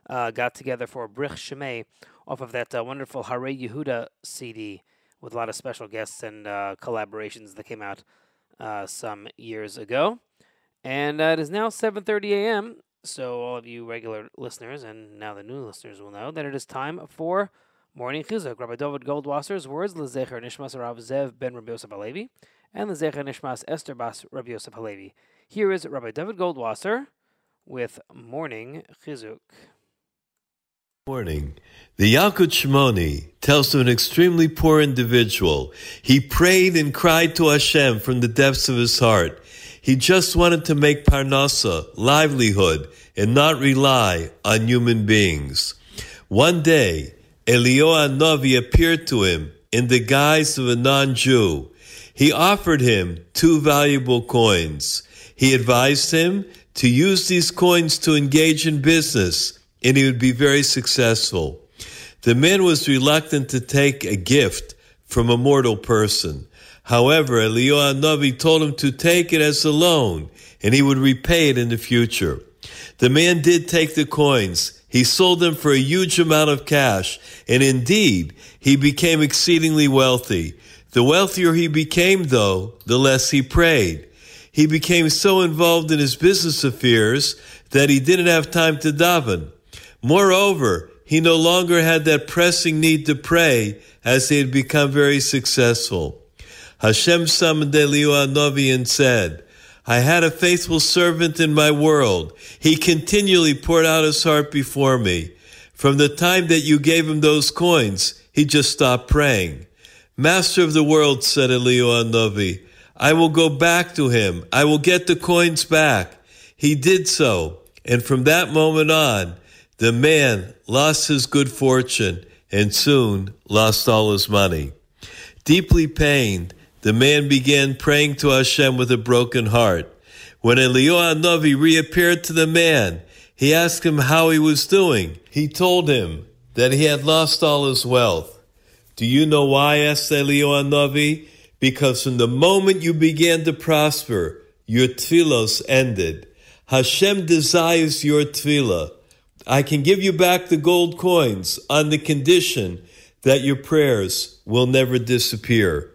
[SPEAKER 1] uh, got together for Brich Shemay off of that uh, wonderful Hare Yehuda CD with a lot of special guests and uh, collaborations that came out uh, some years ago. And uh, it is now 7:30 a.m. So all of you regular listeners and now the new listeners will know that it is time for morning chizuk. Rabbi David Goldwasser's words: "Lezecher Nishmas Rav Zev ben Rabbi Yosef Halevi," and "Lezecher Nishmas Esther Bas Rabbi Yosef Halevi." Here is Rabbi David Goldwasser with morning chizuk.
[SPEAKER 18] Morning. The Yalkut Shimoni tells of an extremely poor individual. He prayed and cried to Hashem from the depths of his heart. He just wanted to make parnasa, livelihood, and not rely on human beings. One day, Eliyahu Novi appeared to him in the guise of a non-Jew. He offered him two valuable coins. He advised him to use these coins to engage in business and he would be very successful. The man was reluctant to take a gift from a mortal person. However, Eliyahu Navi told him to take it as a loan and he would repay it in the future. The man did take the coins. He sold them for a huge amount of cash, and indeed, he became exceedingly wealthy. The wealthier he became, though, the less he prayed. He became so involved in his business affairs that he didn't have time to daven. Moreover, he no longer had that pressing need to pray as he had become very successful. Hashem summoned Eliyahu Novi and said, I had a faithful servant in my world. He continually poured out his heart before me. From the time that you gave him those coins, he just stopped praying. Master of the world, said Eliyahu Novi, I will go back to him. I will get the coins back. He did so. And from that moment on, the man lost his good fortune and soon lost all his money. Deeply pained, the man began praying to Hashem with a broken heart. When Eliyahu Novi reappeared to the man, he asked him how he was doing. He told him that he had lost all his wealth. Do you know why? asked Eliyahu Novi. Because from the moment you began to prosper, your tefillos ended. Hashem desires your tefillah. I can give you back the gold coins on the condition that your prayers will never disappear.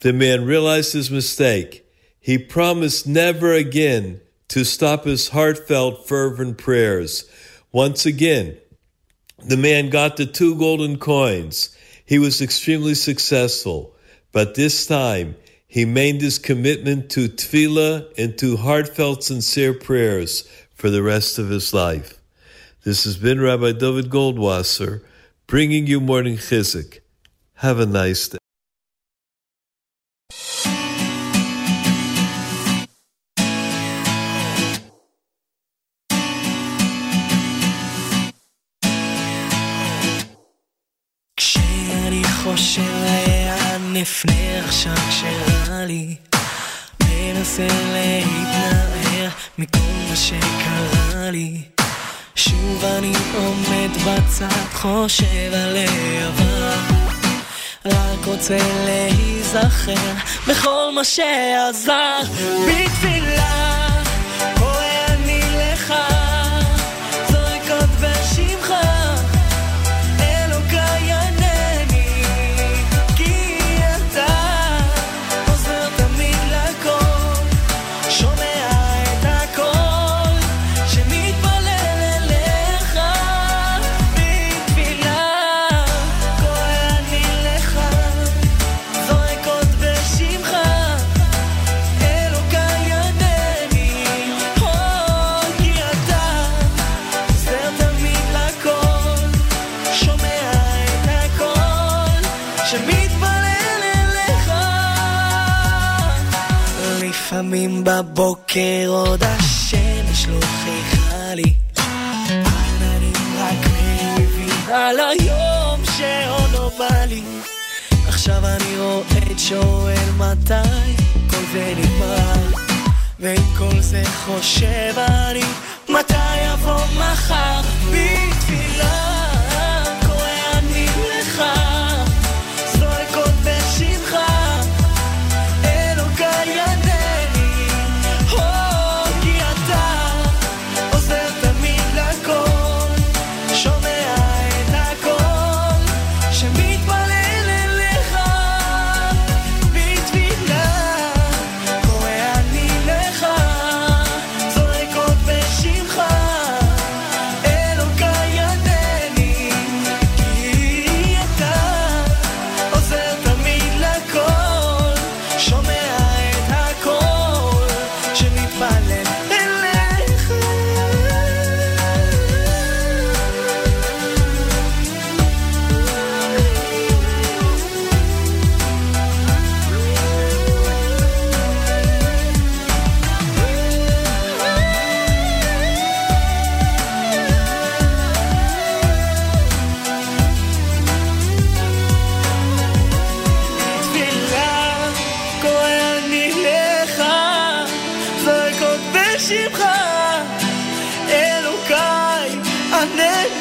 [SPEAKER 18] The man realized his mistake. He promised never again to stop his heartfelt, fervent prayers. Once again, the man got the two golden coins. He was extremely successful, but this time he made his commitment to tefillah and to heartfelt, sincere prayers for the rest of his life. This has been Rabbi David Goldwasser bringing you morning chizuk. Have a nice day.
[SPEAKER 19] עכשיו כשרע לי מנסה להתנער מכל מה שקרה לי. שוב אני עומד בצד חושב על העבר רק רוצה להיזכר בכל מה שעזר. בתפילה
[SPEAKER 4] קמים בבוקר עוד השמש לא חיכה לי. עננים רק מביאים על היום שעוד לא בא לי. עכשיו אני רואה את שואל מתי כל זה נגמר. ועם כל זה חושב אני מתי יבוא מחר בתפילה? running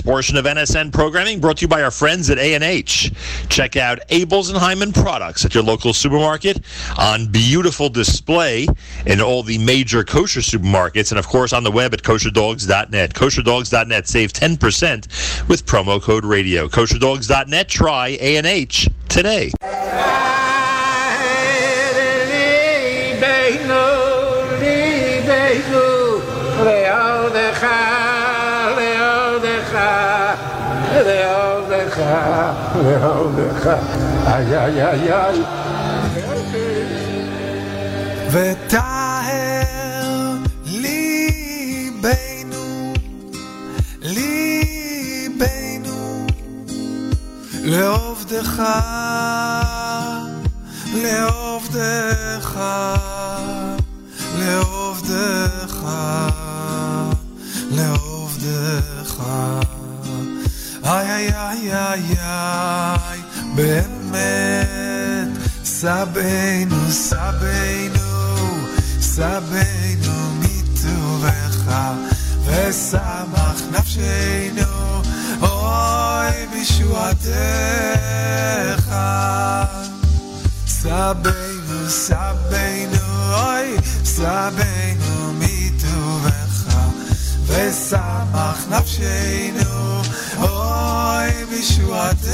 [SPEAKER 4] Portion of NSN programming brought to you by our friends at A&H. Check out Abels and Hyman products at your local supermarket on beautiful display in all the major kosher supermarkets and of course on the web at kosherdogs.net. kosherdogs.net save 10% with promo code radio. kosherdogs.net try A&H today.
[SPEAKER 20] לאהובך, איי איי איי איי.
[SPEAKER 15] וטהר ליבנו, ליבנו, לעובדך, לעובדך, לעובדך, לעובדך. איי איי איי איי איי, באמת, סבינו, סבינו, סבינו מטובך, וסמך נפשנו, אוי בישועתך. סבינו, סבינו, אוי, סבינו מטובך. וסמך נפשנו, אוי בישועתך.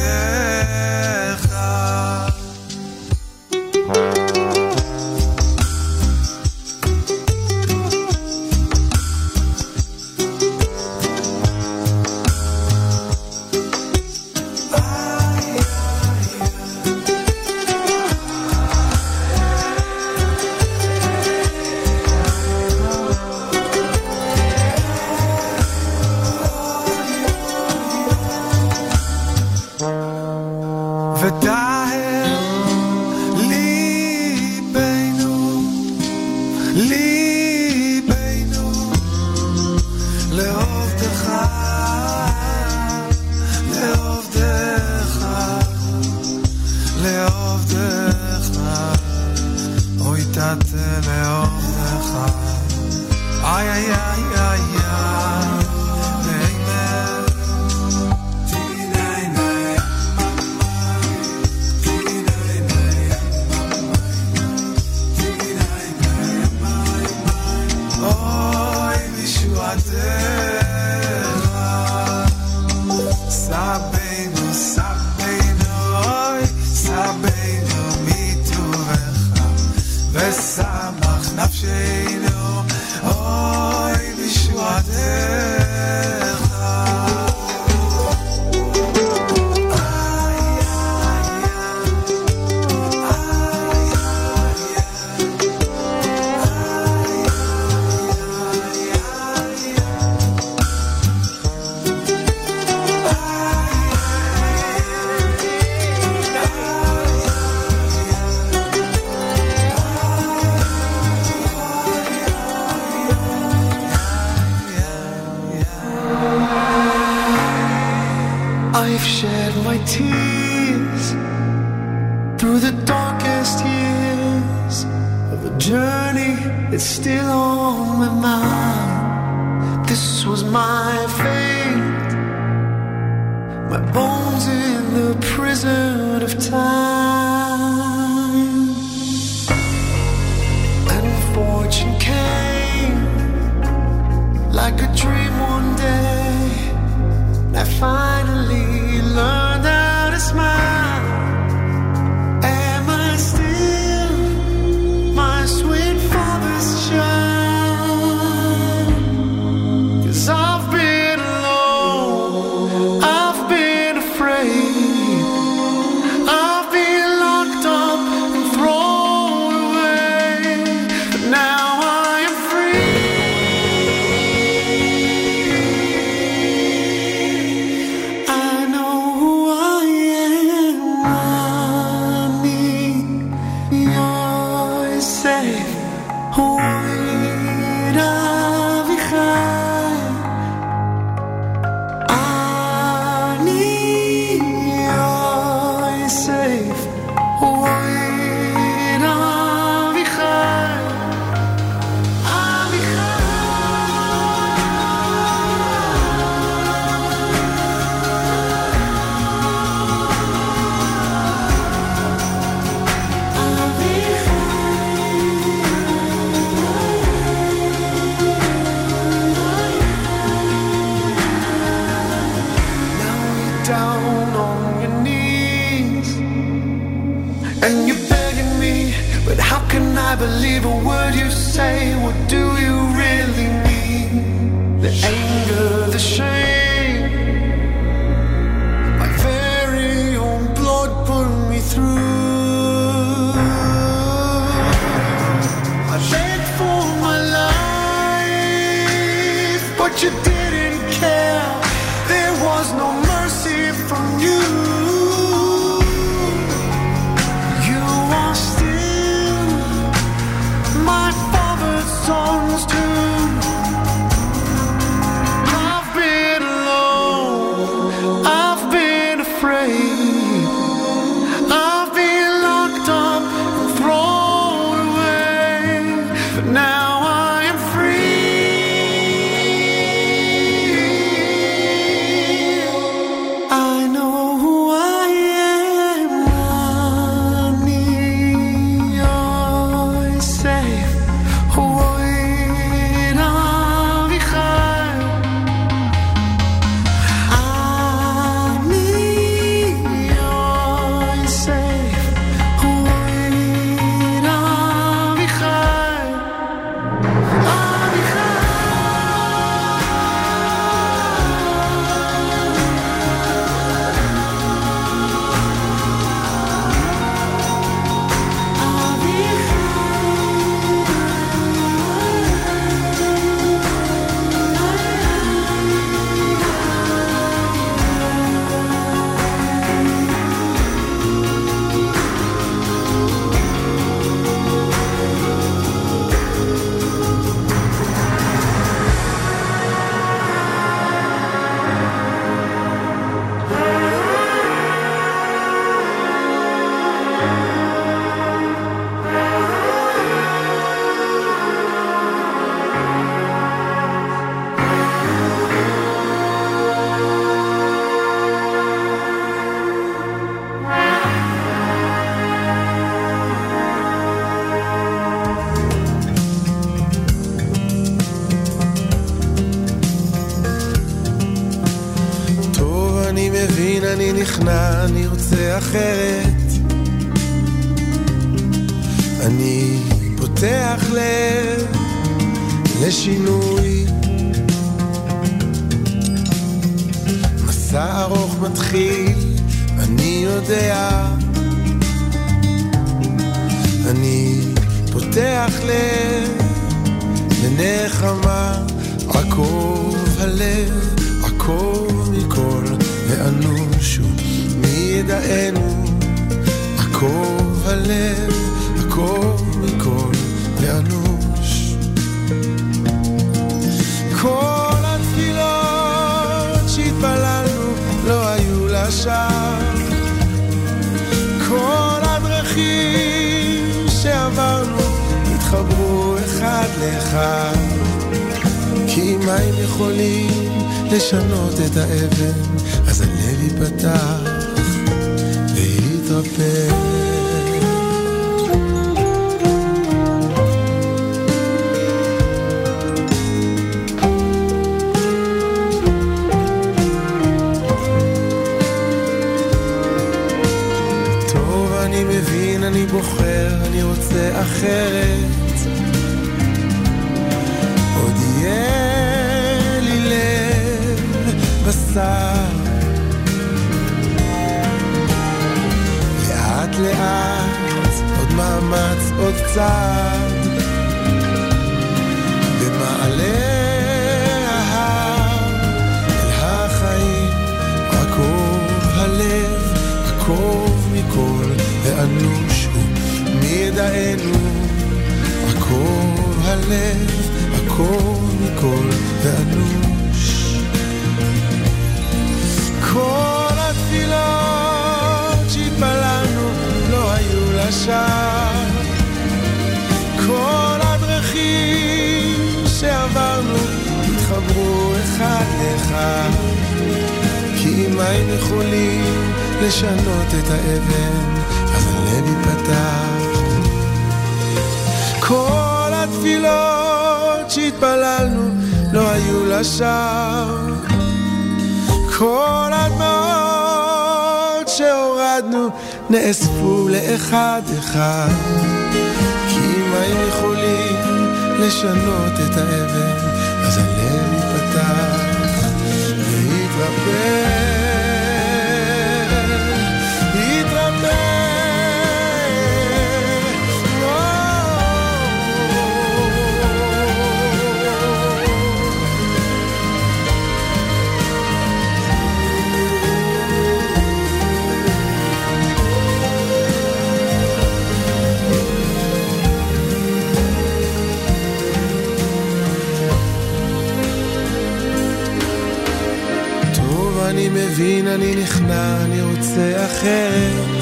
[SPEAKER 19] אני נכנע, אני רוצה אחרת.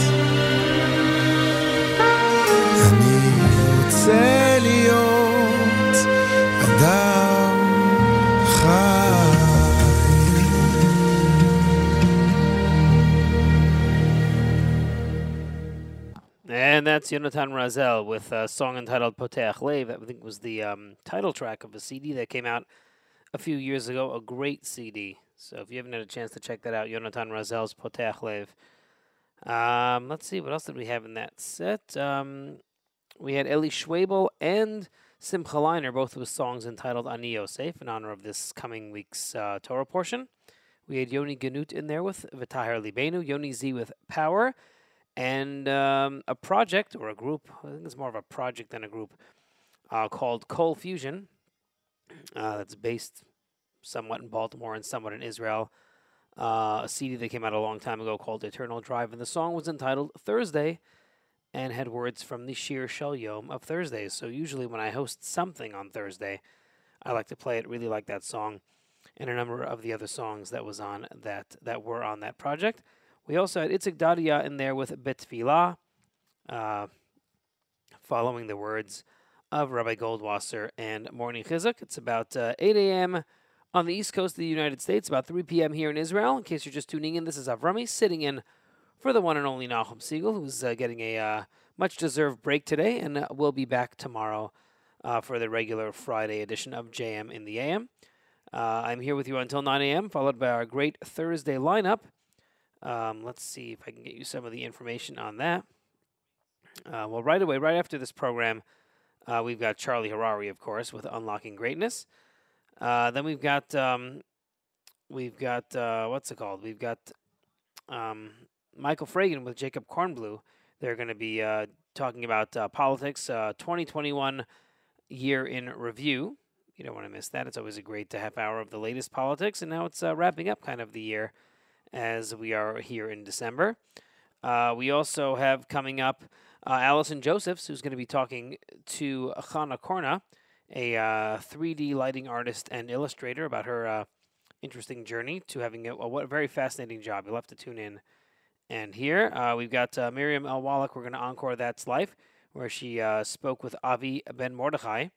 [SPEAKER 19] אני רוצה להיות אדם חי.
[SPEAKER 1] And that's Yonatan Razel with a song entitled Poteach Lev. That I think was the um, title track of a CD that came out a few years ago. A great CD. So if you haven't had a chance to check that out, Yonatan Razel's Poteach Lev. Um, let's see, what else did we have in that set? Um, we had Eli Schwebel and Simcha Leiner, both with songs entitled Ani Yosef in honor of this coming week's uh, Torah portion. We had Yoni Genut in there with V'Tahar Libenu, Yoni Z with Power, and um, a project or a group, I think it's more of a project than a group, uh, called Coal Fusion, uh, that's based somewhat in Baltimore and somewhat in Israel. Uh, a CD that came out a long time ago called Eternal Drive, and the song was entitled Thursday and had words from the Shir Shel Yom of Thursdays. So usually when I host something on Thursday, I like to play it. Really like that song and a number of the other songs that was on that that were on that project. We also had Itzik Dadia in there with Bet Tfilah, uh, following the words of Rabbi Goldwasser and Morning Chizuk. It's about uh, 8 a.m. on the east coast of the United States, about 3 p.m. here in Israel. In case you're just tuning in, this is Avrumi sitting in for the one and only Nachum Segal, who's uh, getting a uh, much deserved break today, and uh, we'll be back tomorrow uh, for the regular Friday edition of JM in the AM. Uh, I'm here with you until 9 a.m., followed by our great Thursday lineup. Um, let's see if I can get you some of the information on that. Uh, well, right away, right after this program, we've got Charlie Harary, of course, with Unlocking Greatness. Uh, then we've got um, we've got uh, what's it called? We've got um, Michael Fragin with Jacob Kornbluh. They're going to be uh, talking about uh, politics, uh, 2021 year in review. You don't want to miss that. It's always a great half hour of the latest politics, and now it's wrapping up kind of the year as we are here in December. We also have coming up Allison Josephs, who's going to be talking to Chana Korna, a uh, 3D lighting artist and illustrator, about her uh, interesting journey to having a, a, very fascinating job. You'll have to tune in and hear. Uh, we've got uh, Miriam L. Wallach. We're going to encore That's Life, where she uh, spoke with Avi Ben Mordechai,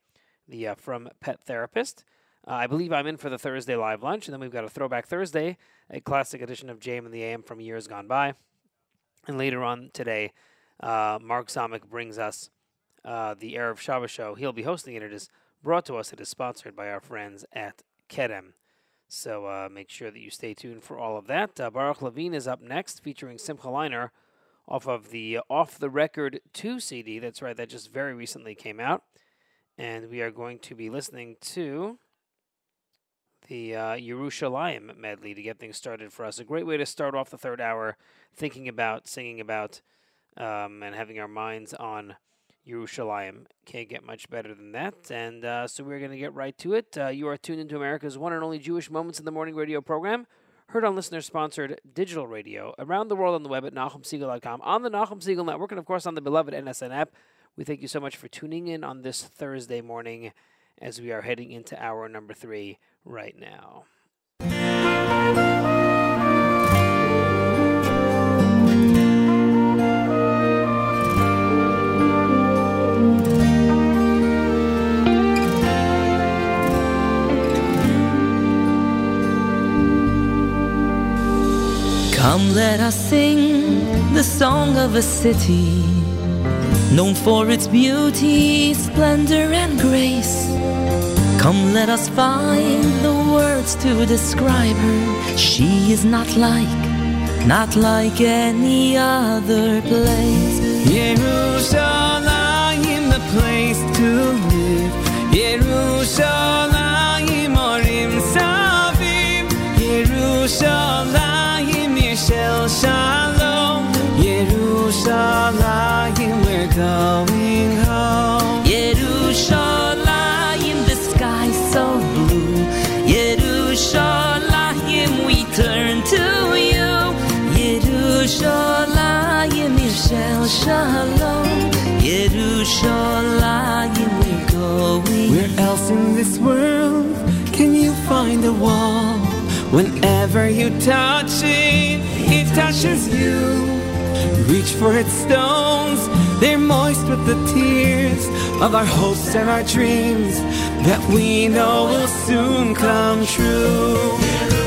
[SPEAKER 1] the From Pet Therapist. I believe I'm in for the Thursday live lunch, and then we've got a Throwback Thursday, a classic edition of JM and the AM from years gone by. And later on today, uh, Mark Zamek brings us uh, the Erev Shabbos show. He'll be hosting it. It is brought to us. It is sponsored by our friends at Kedem. So uh, make sure that you stay tuned for all of that. Uh, Baruch Levine is up next, featuring Simcha Leiner off of the Off the Record 2 CD. That's right, that just very recently came out. And we are going to be listening to the uh, Yerushalayim medley to get things started for us. A great way to start off the third hour, thinking about, singing about, um, and having our minds on Yerushalayim. Can't get much better than that. And uh, so we're going to get right to it. Uh, you are tuned into America's one and only Jewish Moments in the Morning radio program, heard on listener sponsored digital radio around the world on the web at NachumSegal.com, on the Nachum Segal Network, and of course on the beloved NSN app. We thank you so much for tuning in on this Thursday morning as we are heading into hour number three right now.
[SPEAKER 8] Come, let us sing the song of a city known for its beauty, splendor, and grace. Come, let us find the words to describe her. She is not like, not like any other place.
[SPEAKER 4] Yerushalayim, the place to live. Yerushalayim, orim savim. Yishel shalom. Yerushalayim, we're going home.
[SPEAKER 8] Yerushalayim, the sky so blue. Yerushalayim, we turn to you. Yerushalayim, Yishel shalom. Yerushalayim, we're going.
[SPEAKER 4] Where else in this world can you find a wall? Whenever you touch it, it touches you. Reach for its stones, they're moist with the tears of our hopes and our dreams that we know will soon come true.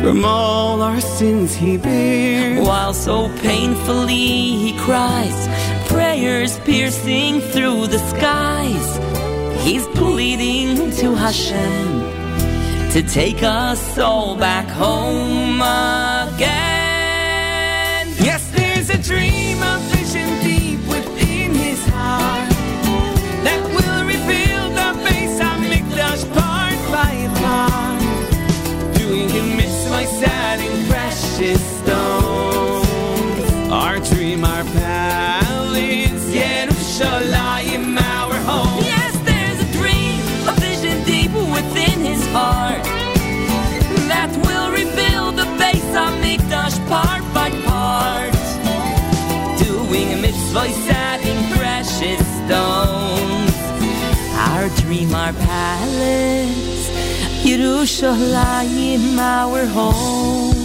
[SPEAKER 4] From all our sins he bears.
[SPEAKER 8] While so painfully he cries, prayers piercing through the skies. He's pleading to Hashem to take us all back home
[SPEAKER 4] ארץ, ירושלים, our
[SPEAKER 8] home.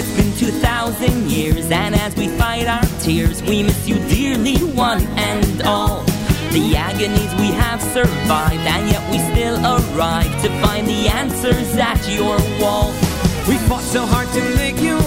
[SPEAKER 8] it's been 2,000 years, and as we fight our tears, we miss you dearly, one and all. The agonies we have survived And yet we still arrive To find the answers at your wall.
[SPEAKER 4] We fought so hard to make you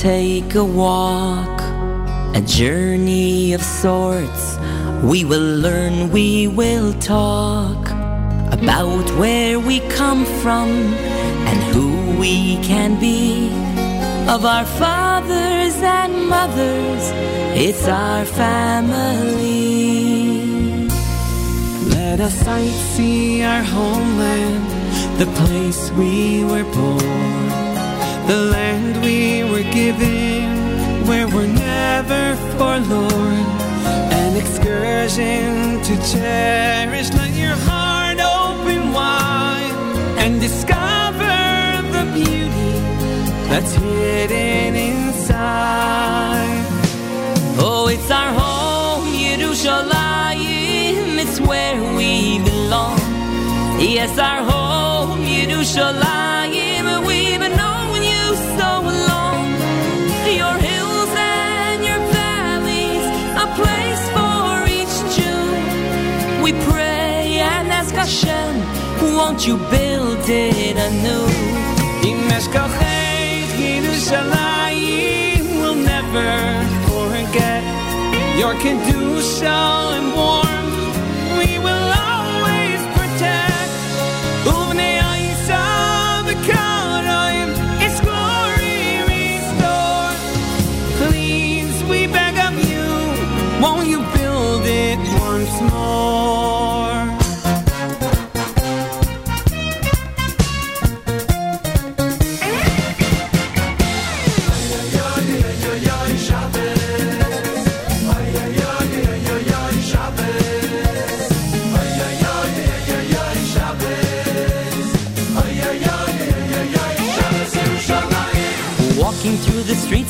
[SPEAKER 4] take
[SPEAKER 8] a walk, a journey of sorts. We will learn, we will talk about where we come from and who we can be. Of our fathers and mothers, it's our family.
[SPEAKER 4] Let us sightsee our homeland, the place we were born the land we were given, where we're never forlorn. An excursion to cherish, let your heart open wide and discover the beauty that's hidden inside.
[SPEAKER 8] Oh, it's our home, Yerushalayim, it's where we belong. Yes, our home, Yerushalayim. discussion. Won't you build it anew?
[SPEAKER 4] In Mescalchet, Yerushalayim will never forget your Kedusha and warmth.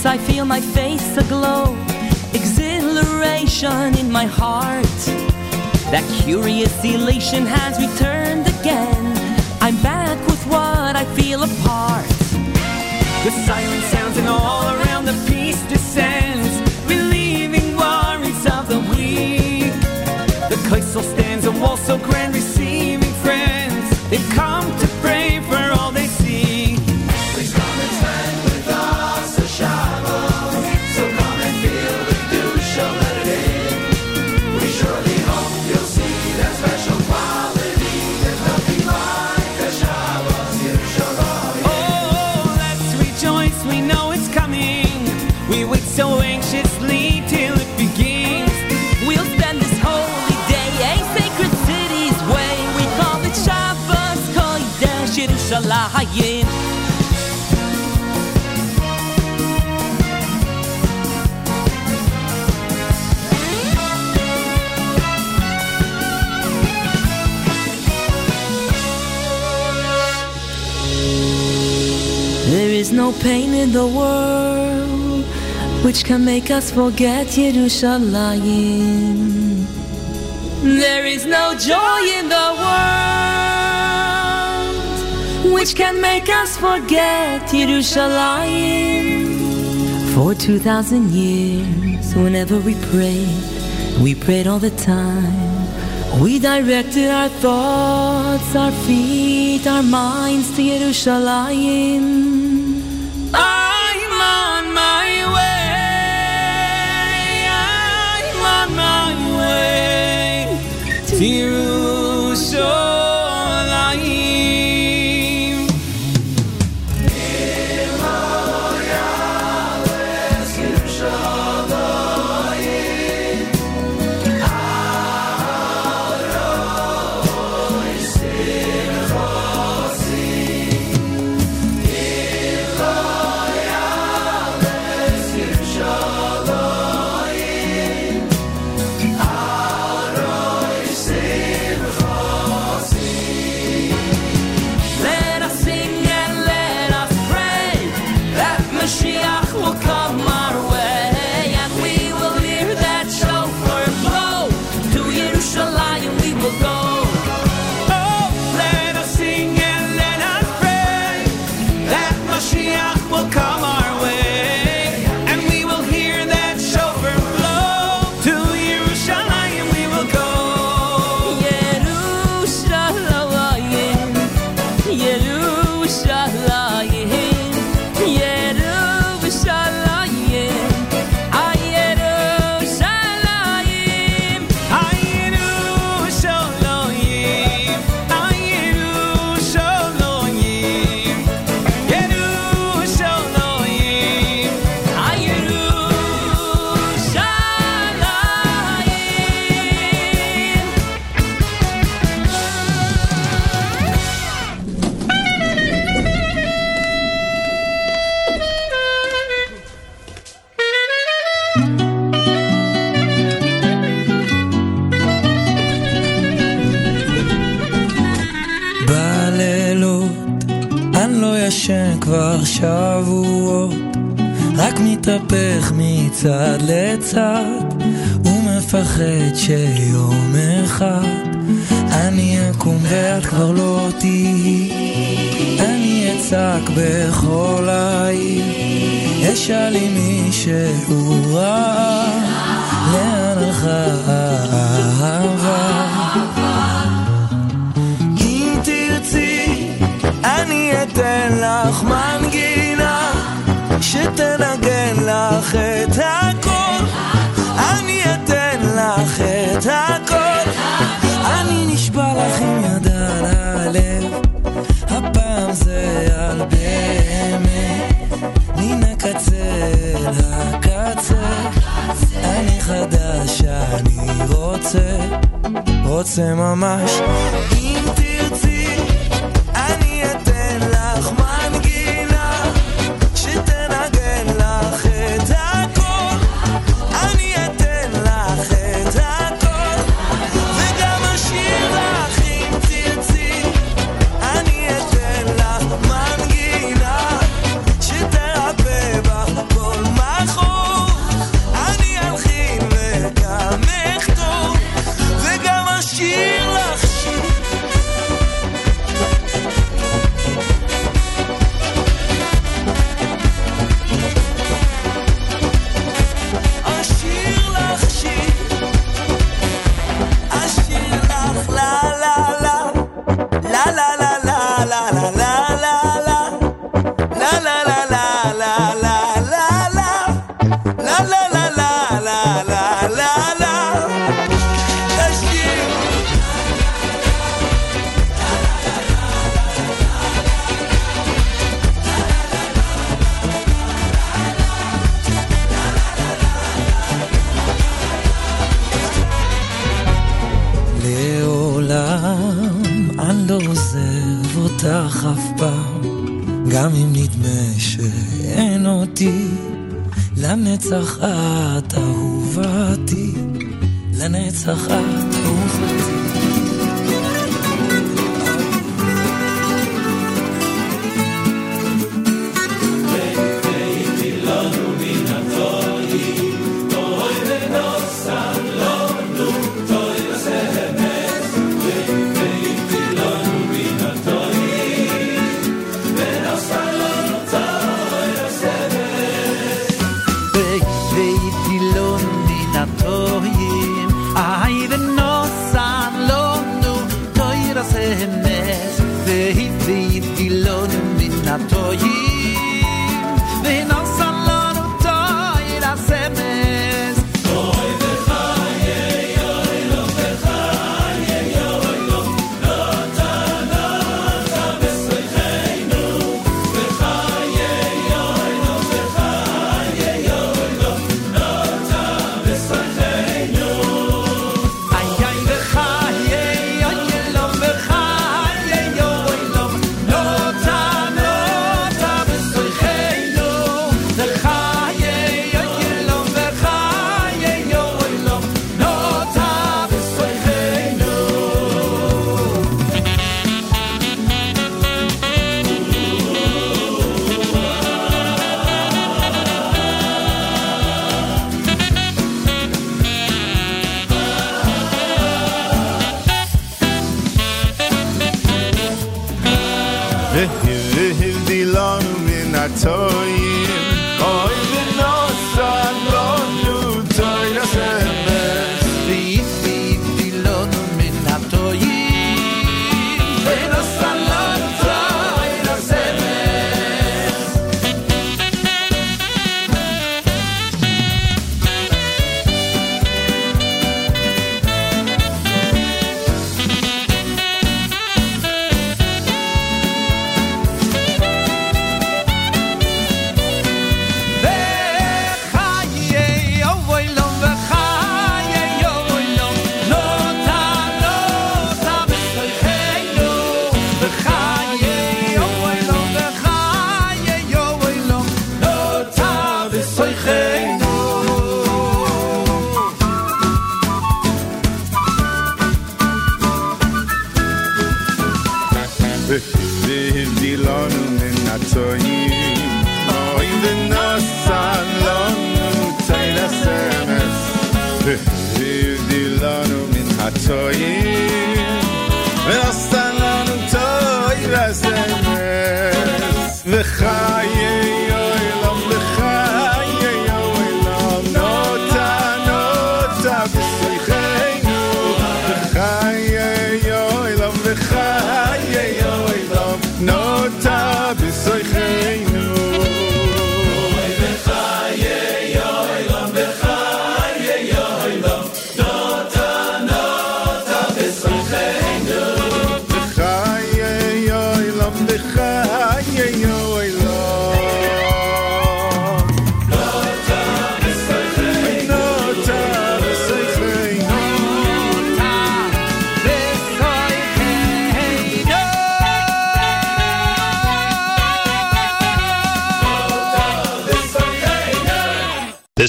[SPEAKER 8] I feel my face aglow. Exhilaration in my heart. That curious elation has returned again. I'm back with what I feel apart.
[SPEAKER 4] The siren sounds and all around the peace descends, relieving worries of the weak. The Kaisel stands a wall so grand,
[SPEAKER 21] Yerushalayim.
[SPEAKER 8] There is no pain in the world which can make us forget Yerushalayim. There is no joy in the world which can make us forget Yerushalayim. For 2,000 years, whenever we prayed, we prayed all the time. We directed our thoughts, our feet, our minds to Yerushalayim.
[SPEAKER 4] I'm on my way. I'm on my way to Yerushalayim.
[SPEAKER 6] מתהפך מצד לצד ומפחד שיום אחד אני אקום ואת כבר לא תהיי אני אצעק בכל העיר אשאל אם מישהו ראה לאן הלכה אם תרצי, אני אתן לך מנגינה שתנגן לך את הכל. אני אתן לך את הכל. אני נשבע לך עם יד על הלב, הפעם זה על באמת. מן הקצה אל הקצה, אני חדש, אני רוצה, רוצה ממש.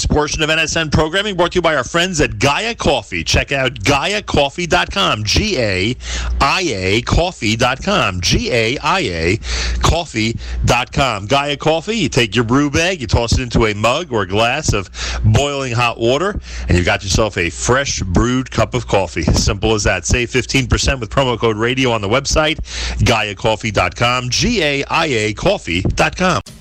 [SPEAKER 22] Portion of NSN programming brought to you by our friends at Gaia Coffee. Check out GaiaCoffee.com. G A I A Coffee.com. G A I A Coffee.com. Gaia Coffee, you take your brew bag, you toss it into a mug or a glass of boiling hot water, and you've got yourself a fresh brewed cup of coffee. Simple as that. Save 15% with promo code radio on the website, GaiaCoffee.com. G A I A Coffee.com.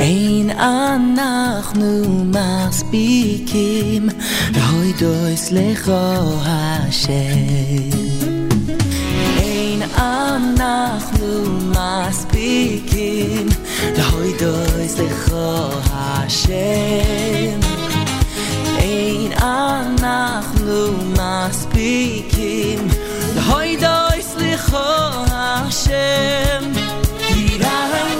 [SPEAKER 23] Ein אנחנו מספיקים,
[SPEAKER 8] רוי דויס לכו השם. Ein אנחנו מספיקים, רוי דויס לכו השם. Ein אנחנו מספיקים, רוי דויס לכו השם. יראה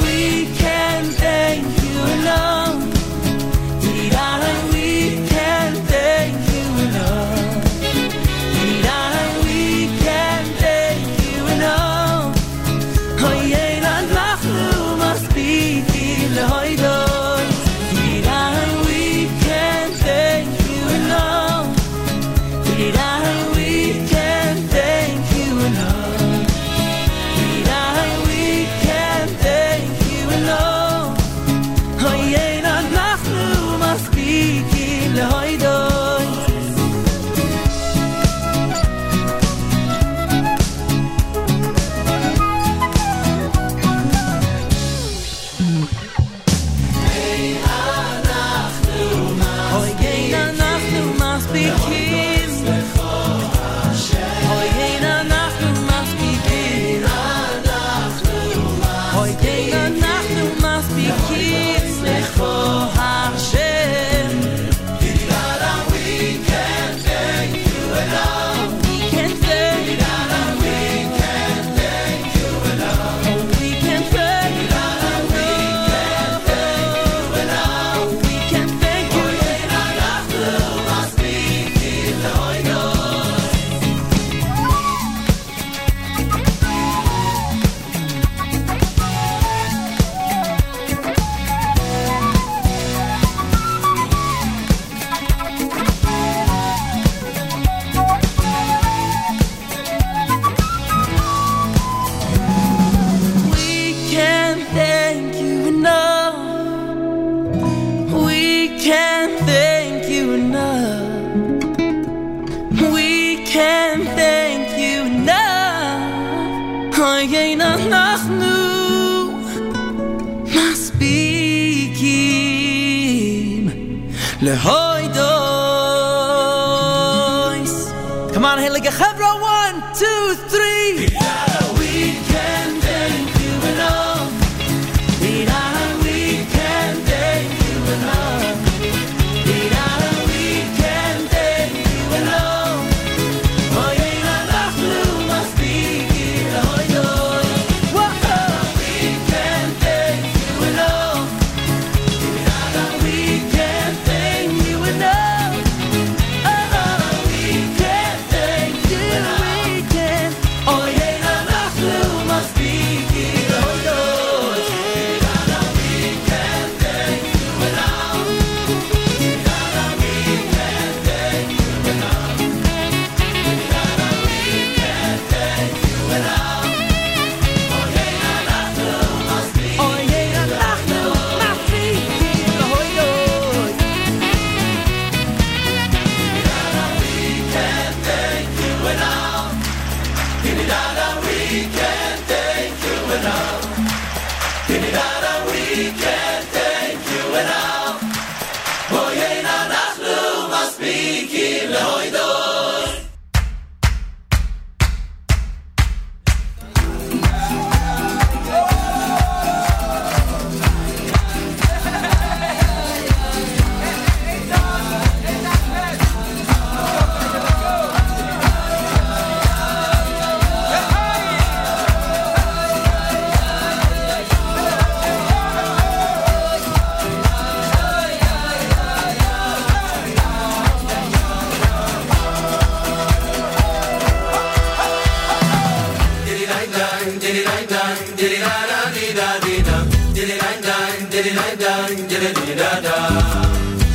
[SPEAKER 8] like that, get it da da.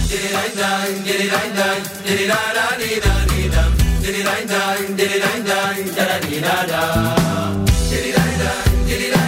[SPEAKER 8] Get it like that, get it like that, get it da da dee da dee da. Get it like that, get it like that, da da dee da da. Get it like that, get it like
[SPEAKER 4] that.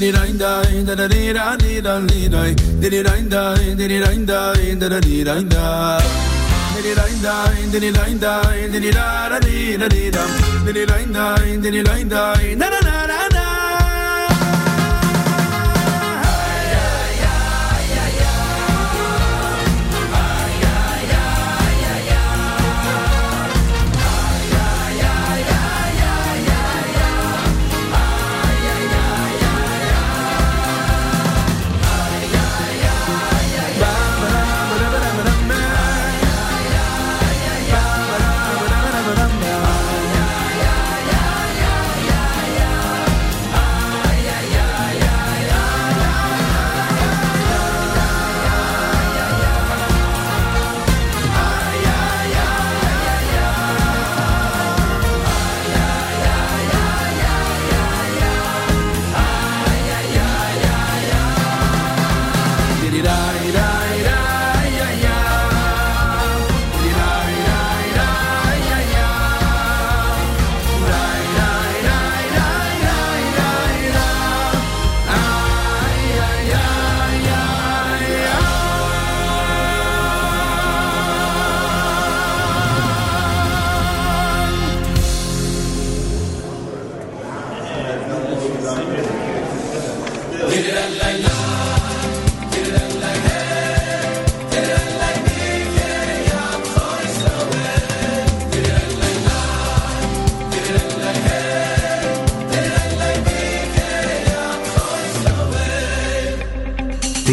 [SPEAKER 24] Diddy dine dine da da dee da dee da dee dine diddy dine dine diddy dine dine da da dee dine da diddy dine dine diddy dine dine diddy da da dee da dee da diddy dine dine diddy dine dine da da da da da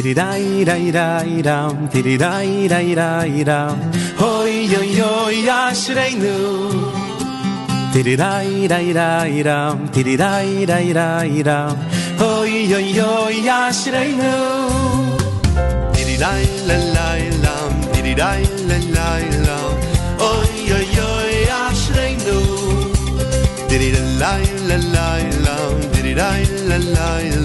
[SPEAKER 24] Diddy
[SPEAKER 3] dai dai dai dam, diddy dai dai dai dam. Hoi yo yo yashreinu. Diddy dai dai dai dam, diddy dai dai dai dam. Hoi yo yo yashreinu. Diddy dai la la lam, diddy dai la la lam. Hoi yo yo yashreinu. Diddy la la la la lam, diddy dai la la lam.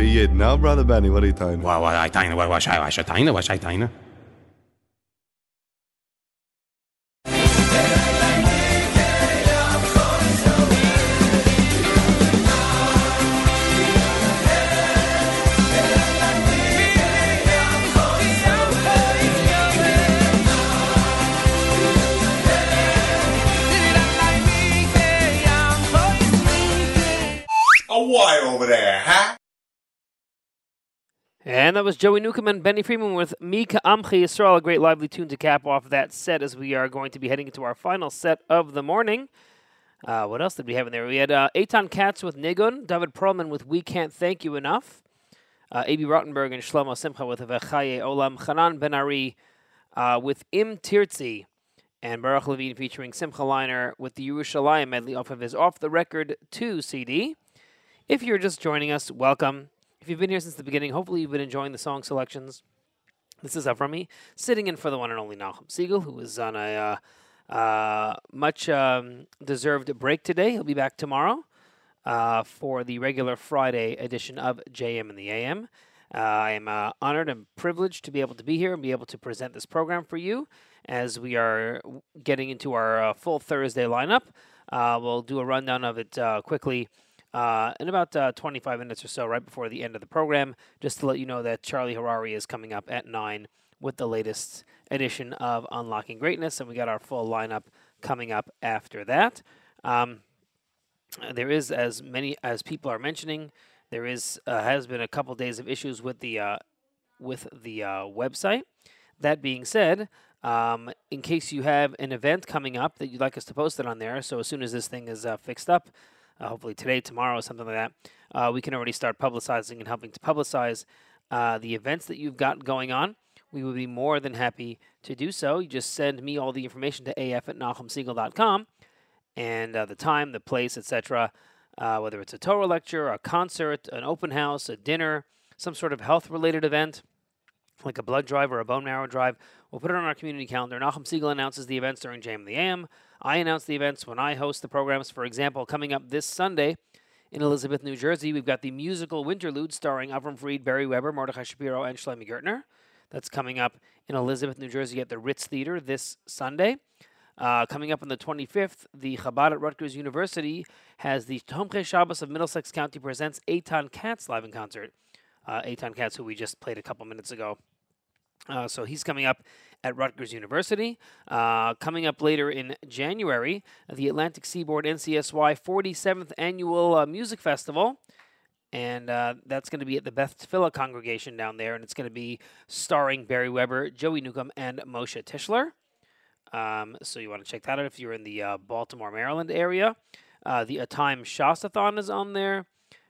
[SPEAKER 25] be Yid. Now, Brother Benny, what are you telling?
[SPEAKER 26] What, what I telling? What, what,
[SPEAKER 1] And that was Joey Newcomb and Benny Freeman with Mika Amchi Yisrael, a great lively tune to cap off that set as we are going to be heading into our final set of the morning. Uh, what else did we have in there? We had uh, Eitan Katz with Nigun, David Perlman with We Can't Thank You Enough, uh, A.B. Rottenberg and Shlomo Simcha with Vechaye Olam, Hanan Ben Ari uh, with Im Tirtzi, and Baruch Levine featuring Simcha Leiner with the Yerushalayim medley off of his Off the Record 2 CD. If you're just joining us, welcome. If you've been here since the beginning, hopefully you've been enjoying the song selections. This is Avrumi, sitting in for the one and only Nachum Segal, who is on a uh, uh, much um, deserved break today. He'll be back tomorrow uh, for the regular Friday edition of JM and the AM. Uh, I am uh, honored and privileged to be able to be here and be able to present this program for you as we are getting into our uh, full Thursday lineup. We'll do a rundown of it quickly uh, in about uh, 25 minutes or so, right before the end of the program, just to let you know that Charlie Harary is coming up at 9 with the latest edition of Unlocking Greatness, and we got our full lineup coming up after that. Um, there is as many as people are mentioning. There is uh, has been a couple days of issues with the uh, with the uh, website. That being said, um, in case you have an event coming up that you'd like us to post it on there, so as soon as this thing is uh, fixed up, uh, hopefully today, tomorrow, something like that, uh, we can already start publicizing and helping to publicize uh, the events that you've got going on. We would be more than happy to do so. You just send me all the information to af at nachumsegal.com and uh, the time, the place, etc. Uh, whether it's a Torah lecture, a concert, an open house, a dinner, some sort of health related event, like a blood drive or a bone marrow drive. We'll put it on our community calendar. Nachum Segal announces the events during Jam the AM. I announce the events when I host the programs. For example, coming up this Sunday in Elizabeth, New Jersey, we've got the musical Winterlude starring Avram Fried, Beri Weber, Mordechai Shapiro, and Shlomi Gertner. That's coming up in Elizabeth, New Jersey at the Ritz Theater this Sunday. Uh, coming up on the 25th, the Chabad at Rutgers University has the Tomche Shabbos of Middlesex County presents Eitan Katz live in concert. Uh, Eitan Katz, who we just played a couple minutes ago. Uh, so he's coming up at Rutgers University. Uh, coming up later in January, the Atlantic Seaboard NCSY 47th Annual uh, Music Festival. And uh, that's going to be at the Beth Tefillah congregation down there. And it's going to be starring Beri Weber, Joey Newcomb, and Moshe Tischler. Um, so you want to check that out if you're in the uh, Baltimore, Maryland area. Uh, the A Time Shastathon is on there.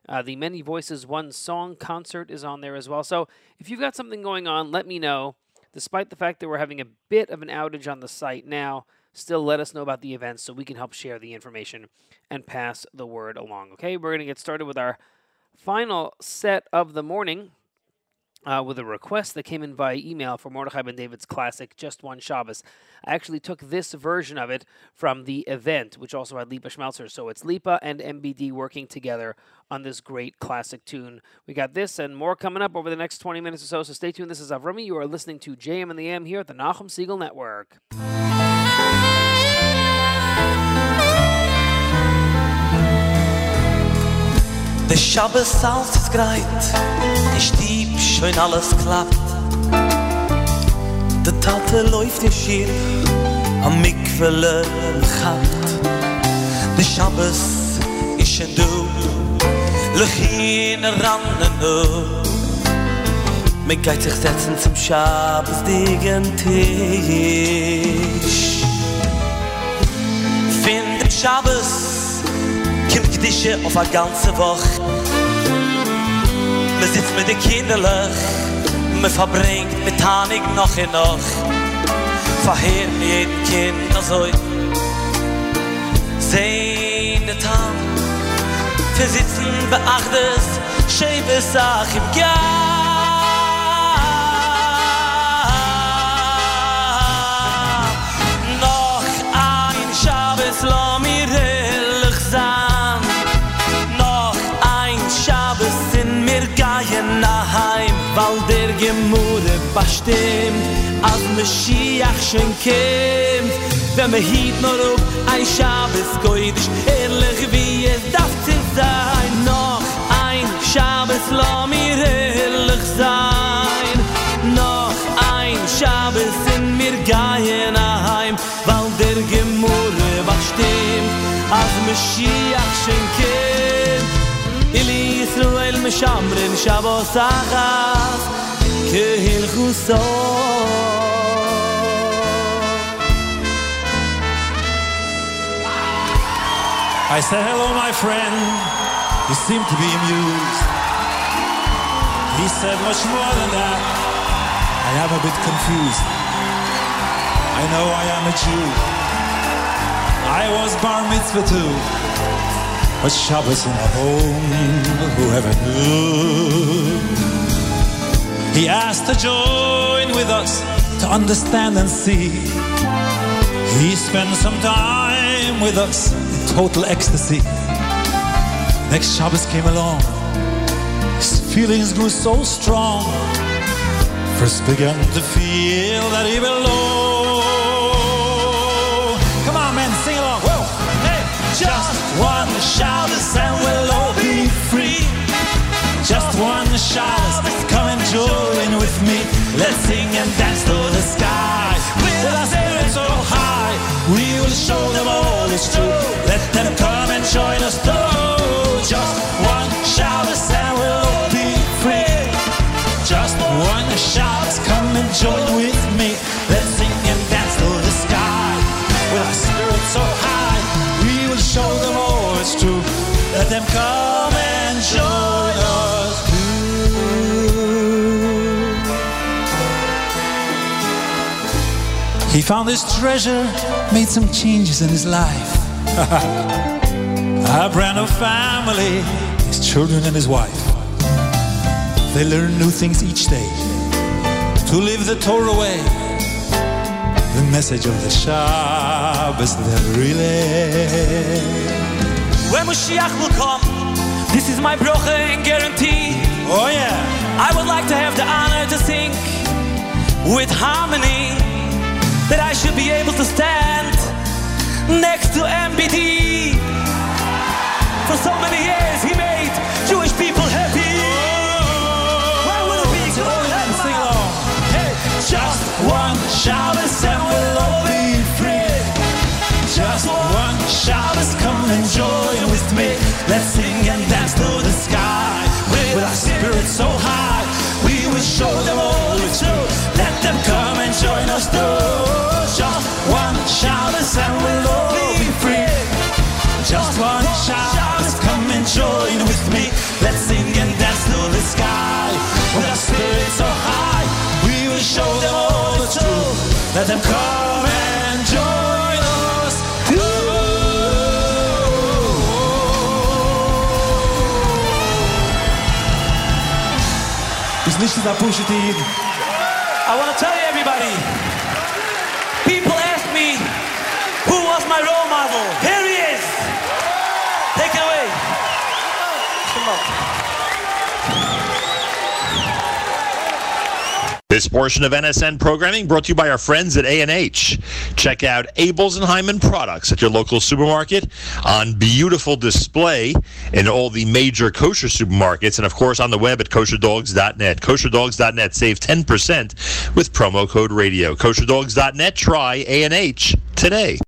[SPEAKER 1] Uh, the Many Voices One Song concert is on there as well. So if you've got something going on, let me know. Despite the fact that we're having a bit of an outage on the site now, still let us know about the events so we can help share the information and pass the word along. Okay, we're going to get started with our final set of the morning uh, with a request that came in via email for Mordechai Ben David's classic Just One Shabbos. I actually took this version of it from the event, which also had Lipa Schmelzer. So it's Lipa and MBD working together on this great classic tune. We got this and more coming up over the next 20 minutes or so. So stay tuned. This is Avrumi. You are listening to JM and the AM here at the Nachum Segal Network.
[SPEAKER 27] Der Schabbes auf das Greit, der Stieb schön alles klappt. Der Tate läuft in Schirr, am Mikvele lachat. Der Schabbes ist ein Du, lech in der Rande Du. Mit geit sich setzen zum Schabbes degen Tisch. Find der Schabbes, kimt Gdische auf a ganze Woch. Me sitzt mit den Kinderlach, me verbringt mit Tanig noch und noch. Verheert jeden Kind also Sehn de Tam, versitzen beachtes, schäbe Sach im Jahr.
[SPEAKER 4] Weil der Gemüde bestimmt, als Mashiach schon kommt. Wenn wir hiet nur auf ein Schabes koidisch, ehrlich wie es darf zu sein. Noch ein Schabes, lass mir ehrlich sein. Noch ein Schabes in mir gehen heim, weil der Gemüde bestimmt, als Mashiach schon kommt. Ili Yisrael משמרים שבוס אחת כהלכו
[SPEAKER 28] I said, hello, my friend. You seem to be amused. He said, much more than that. I am a bit confused. I know I am a Jew. I was bar mitzvah too. But Shabbos in a home, whoever knew? He asked to join with us to understand and see. He spent some time with us in total ecstasy. Next Shabbos came along. His feelings grew so strong. First began to feel that he belonged. Free. Just one Shabbos, come and join with me. Let's sing and dance to the sky. With our spirits so high, we will show them all it's true. Let them come and join us too. Just one Shabbos and we'll be free. Just one Shabbos, come and join with me. Them come and join us too. He found his treasure, made some changes in his life. a brand new family, his children and his wife. They learn new things each day to live the Torah way. The message of the Shabbos that relay.
[SPEAKER 4] When Mashiach will come, this is my brocha and guarantee.
[SPEAKER 28] Oh yeah.
[SPEAKER 4] I would like to have the honor to sing with harmony that I should be able to stand next to MBD. For so many years, he made Jewish people happy. Oh. Why would it be good?
[SPEAKER 28] Sing along.
[SPEAKER 4] Hey,
[SPEAKER 28] Just one Shabbos Let's sing and dance to the sky. With our spirits so high, we will show them all the truth. Let them come and join us too. Just one Shabbos and we'll all be free. Just one Shabbos, come and join with me. Let's sing and dance to the sky. With our spirits so high, we will show them all the truth. Let them come too. Bis nicht dieser Pushetin.
[SPEAKER 4] I want to tell you, everybody.
[SPEAKER 22] Portion of NSN programming brought to you by our friends at A&H. Check out Abeles and Heymann products at your local supermarket on beautiful display in all the major kosher supermarkets and of course on the web at kosherdogs.net. Kosherdogs.net save 10% with promo code radio. Kosherdogs.net try A&H today.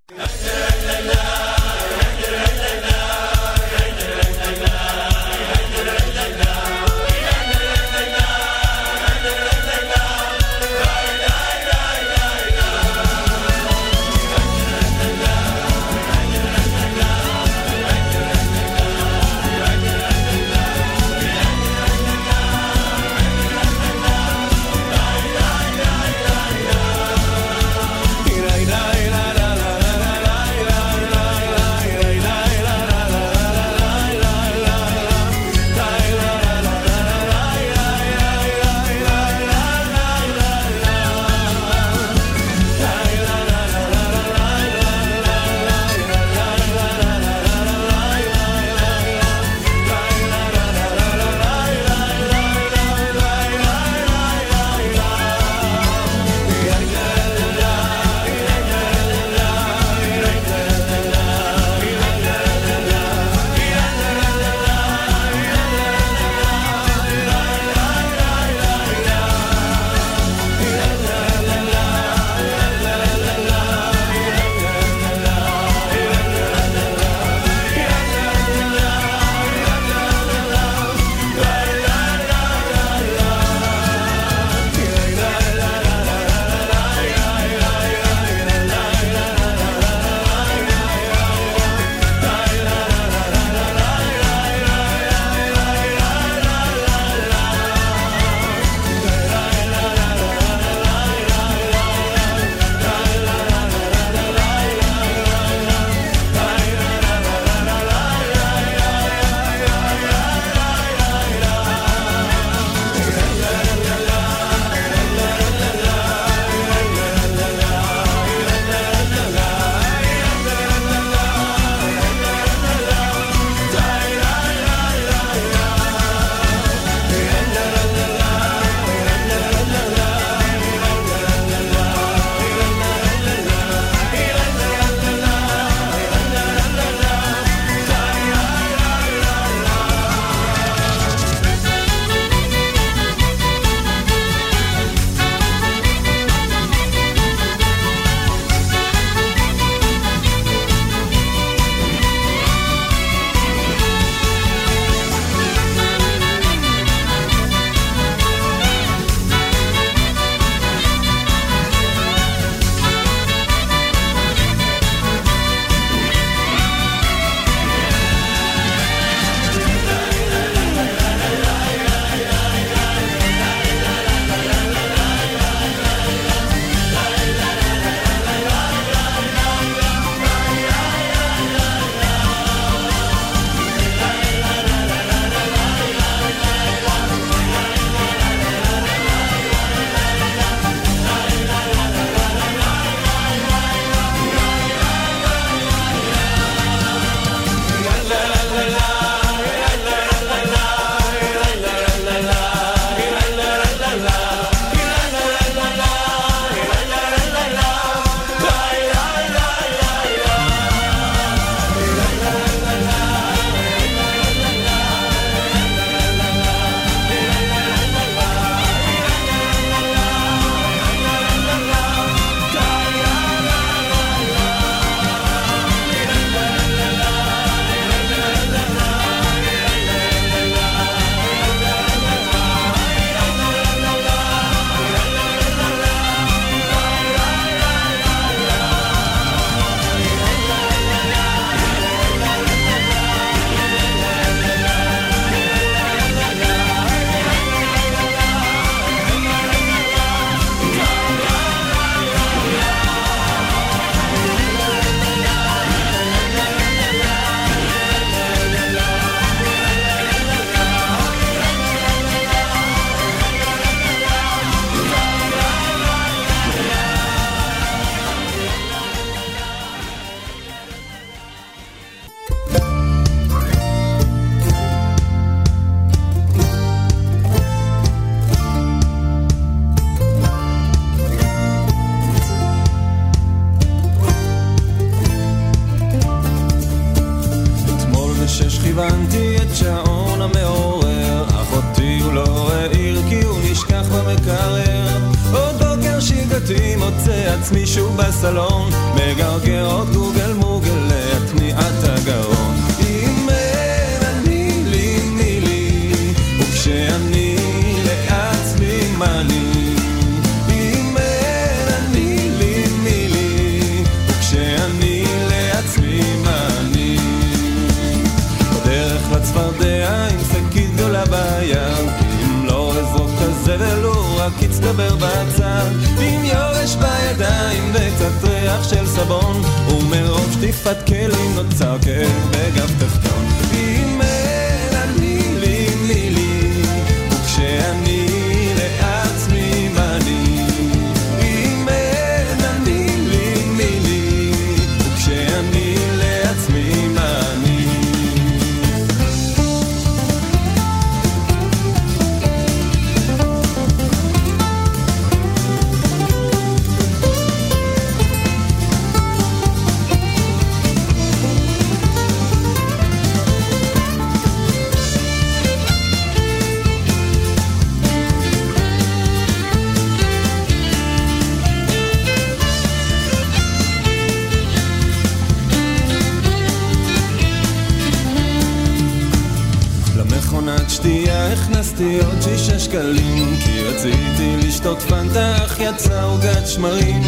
[SPEAKER 15] השמרים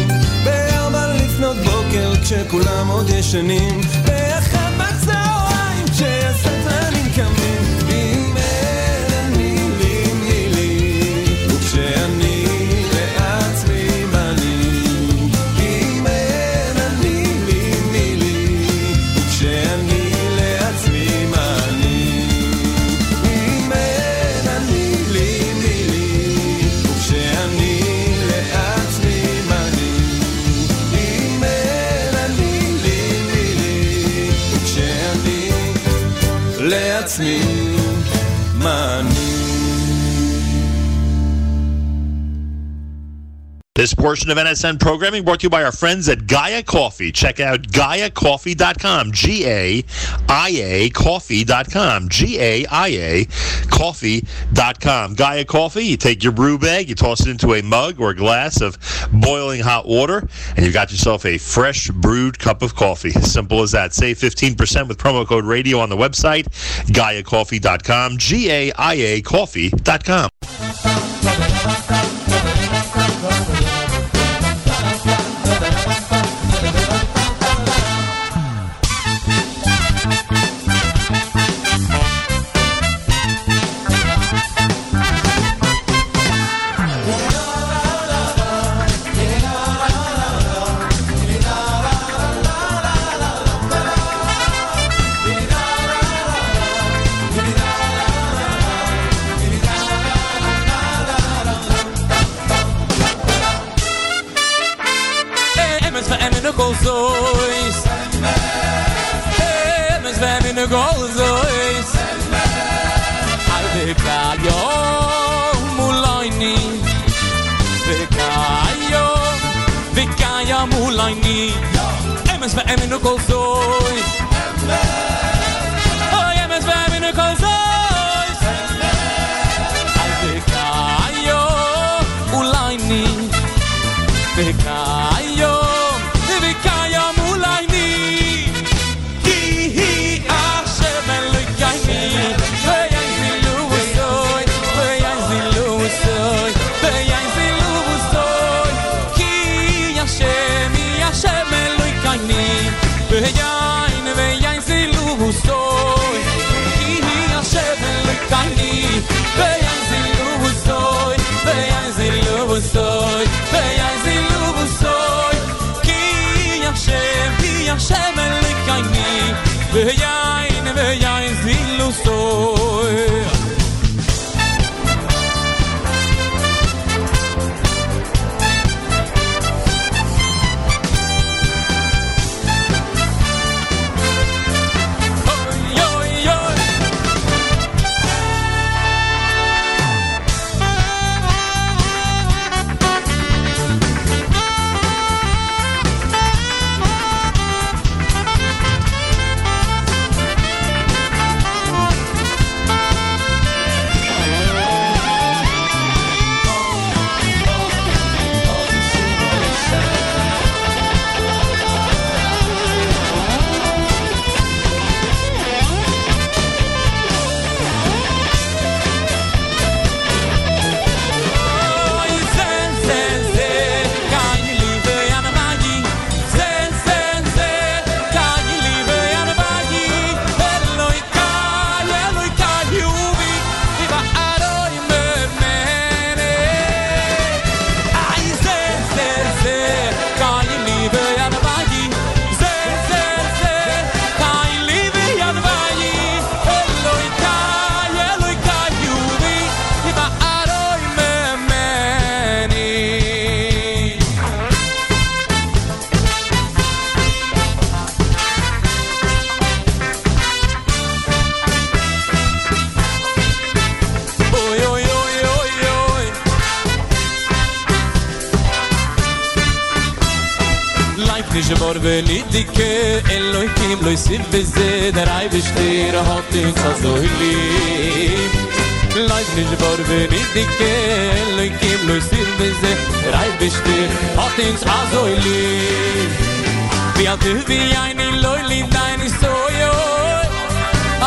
[SPEAKER 15] בארבע לפנות בוקר כשכולם עוד ישנים.
[SPEAKER 22] This portion of NSN programming brought to you by our friends at Gaia Coffee. Check out GaiaCoffee.com, G A I A Coffee.com, G A I A Coffee.com. Gaia Coffee, you take your brew bag, you toss it into a mug or a glass of boiling hot water, and you've got yourself a fresh brewed cup of coffee. Simple as that. Save 15% with promo code radio on the website, GaiaCoffee.com, G A I A Coffee.com.
[SPEAKER 2] lein ni emes ve emen no kol loy sib bizde der ay bistir hat in tsoy li loy nich vor ven in dikke loy kim loy sib bizde der ay bistir hat in tsoy li vi a du vi ein loy li dein soyo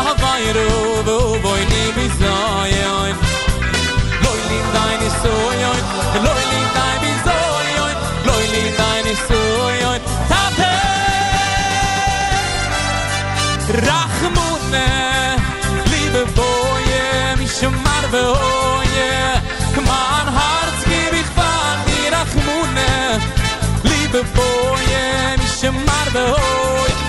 [SPEAKER 2] a vayro vo voy ni mi loy li dein soyo Boye mi shmar boye Be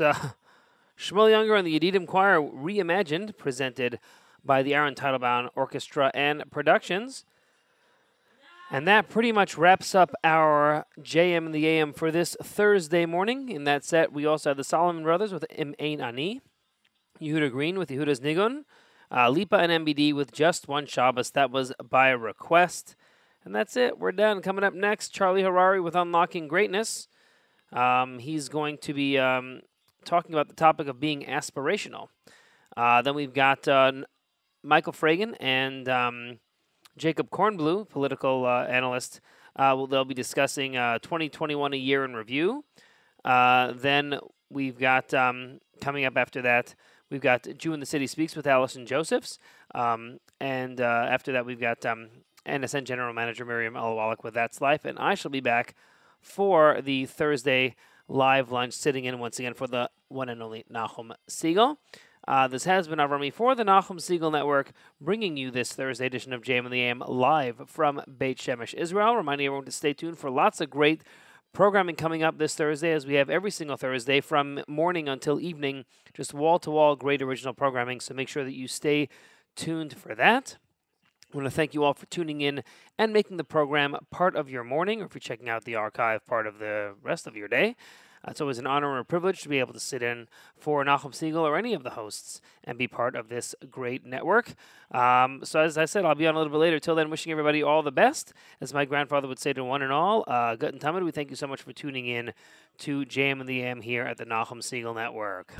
[SPEAKER 1] uh, Shmuel Ungar and the Yedidim Choir reimagined, presented by the Aaron Teitelbaum Orchestra and Productions. And that pretty much wraps up our JM and the AM for this Thursday morning. In that set, we also had the Solomon Brothers with Im Ein Ani, Yehuda Green with Yehuda's Nigun, uh, Lipa and MBD with Just One Shabbos. That was by request. And that's it. We're done. Coming up next, Charlie Harary with Unlocking Greatness. Um, he's going to be um, talking about the topic of being aspirational. Uh, then we've got uh, Michael Fragin and um, Jacob Kornbluh, political uh, analyst. Uh, will they'll be discussing uh, 2021 a year in review. Uh, then we've got um, coming up after that, we've got Jew in the City Speaks with Allison Josephs. Um, and after that, we've got um, NSN General Manager Miriam L. Wallach with That's Life. And I shall be back for the Thursday live lunch, sitting in once again for the one and only Nachum Segal. Uh, this has been Avrumi for the Nachum Segal Network, bringing you this Thursday edition of Jam in the AM live from Beit Shemesh, Israel. Reminding everyone to stay tuned for lots of great programming coming up this Thursday, as we have every single Thursday from morning until evening, just wall to wall great original programming. So make sure that you stay tuned for that. I want to thank you all for tuning in and making the program part of your morning, or if you're checking out the archive, part of the rest of your day. Uh, it's always an honor and a privilege to be able to sit in for Nachum Segal or any of the hosts and be part of this great network. Um, so, as I said, I'll be on a little bit later. Till then, wishing everybody all the best. As my grandfather would say to one and all, uh, Gut and Tamid, we thank you so much for tuning in to Jam in the AM here at the Nachum Segal Network.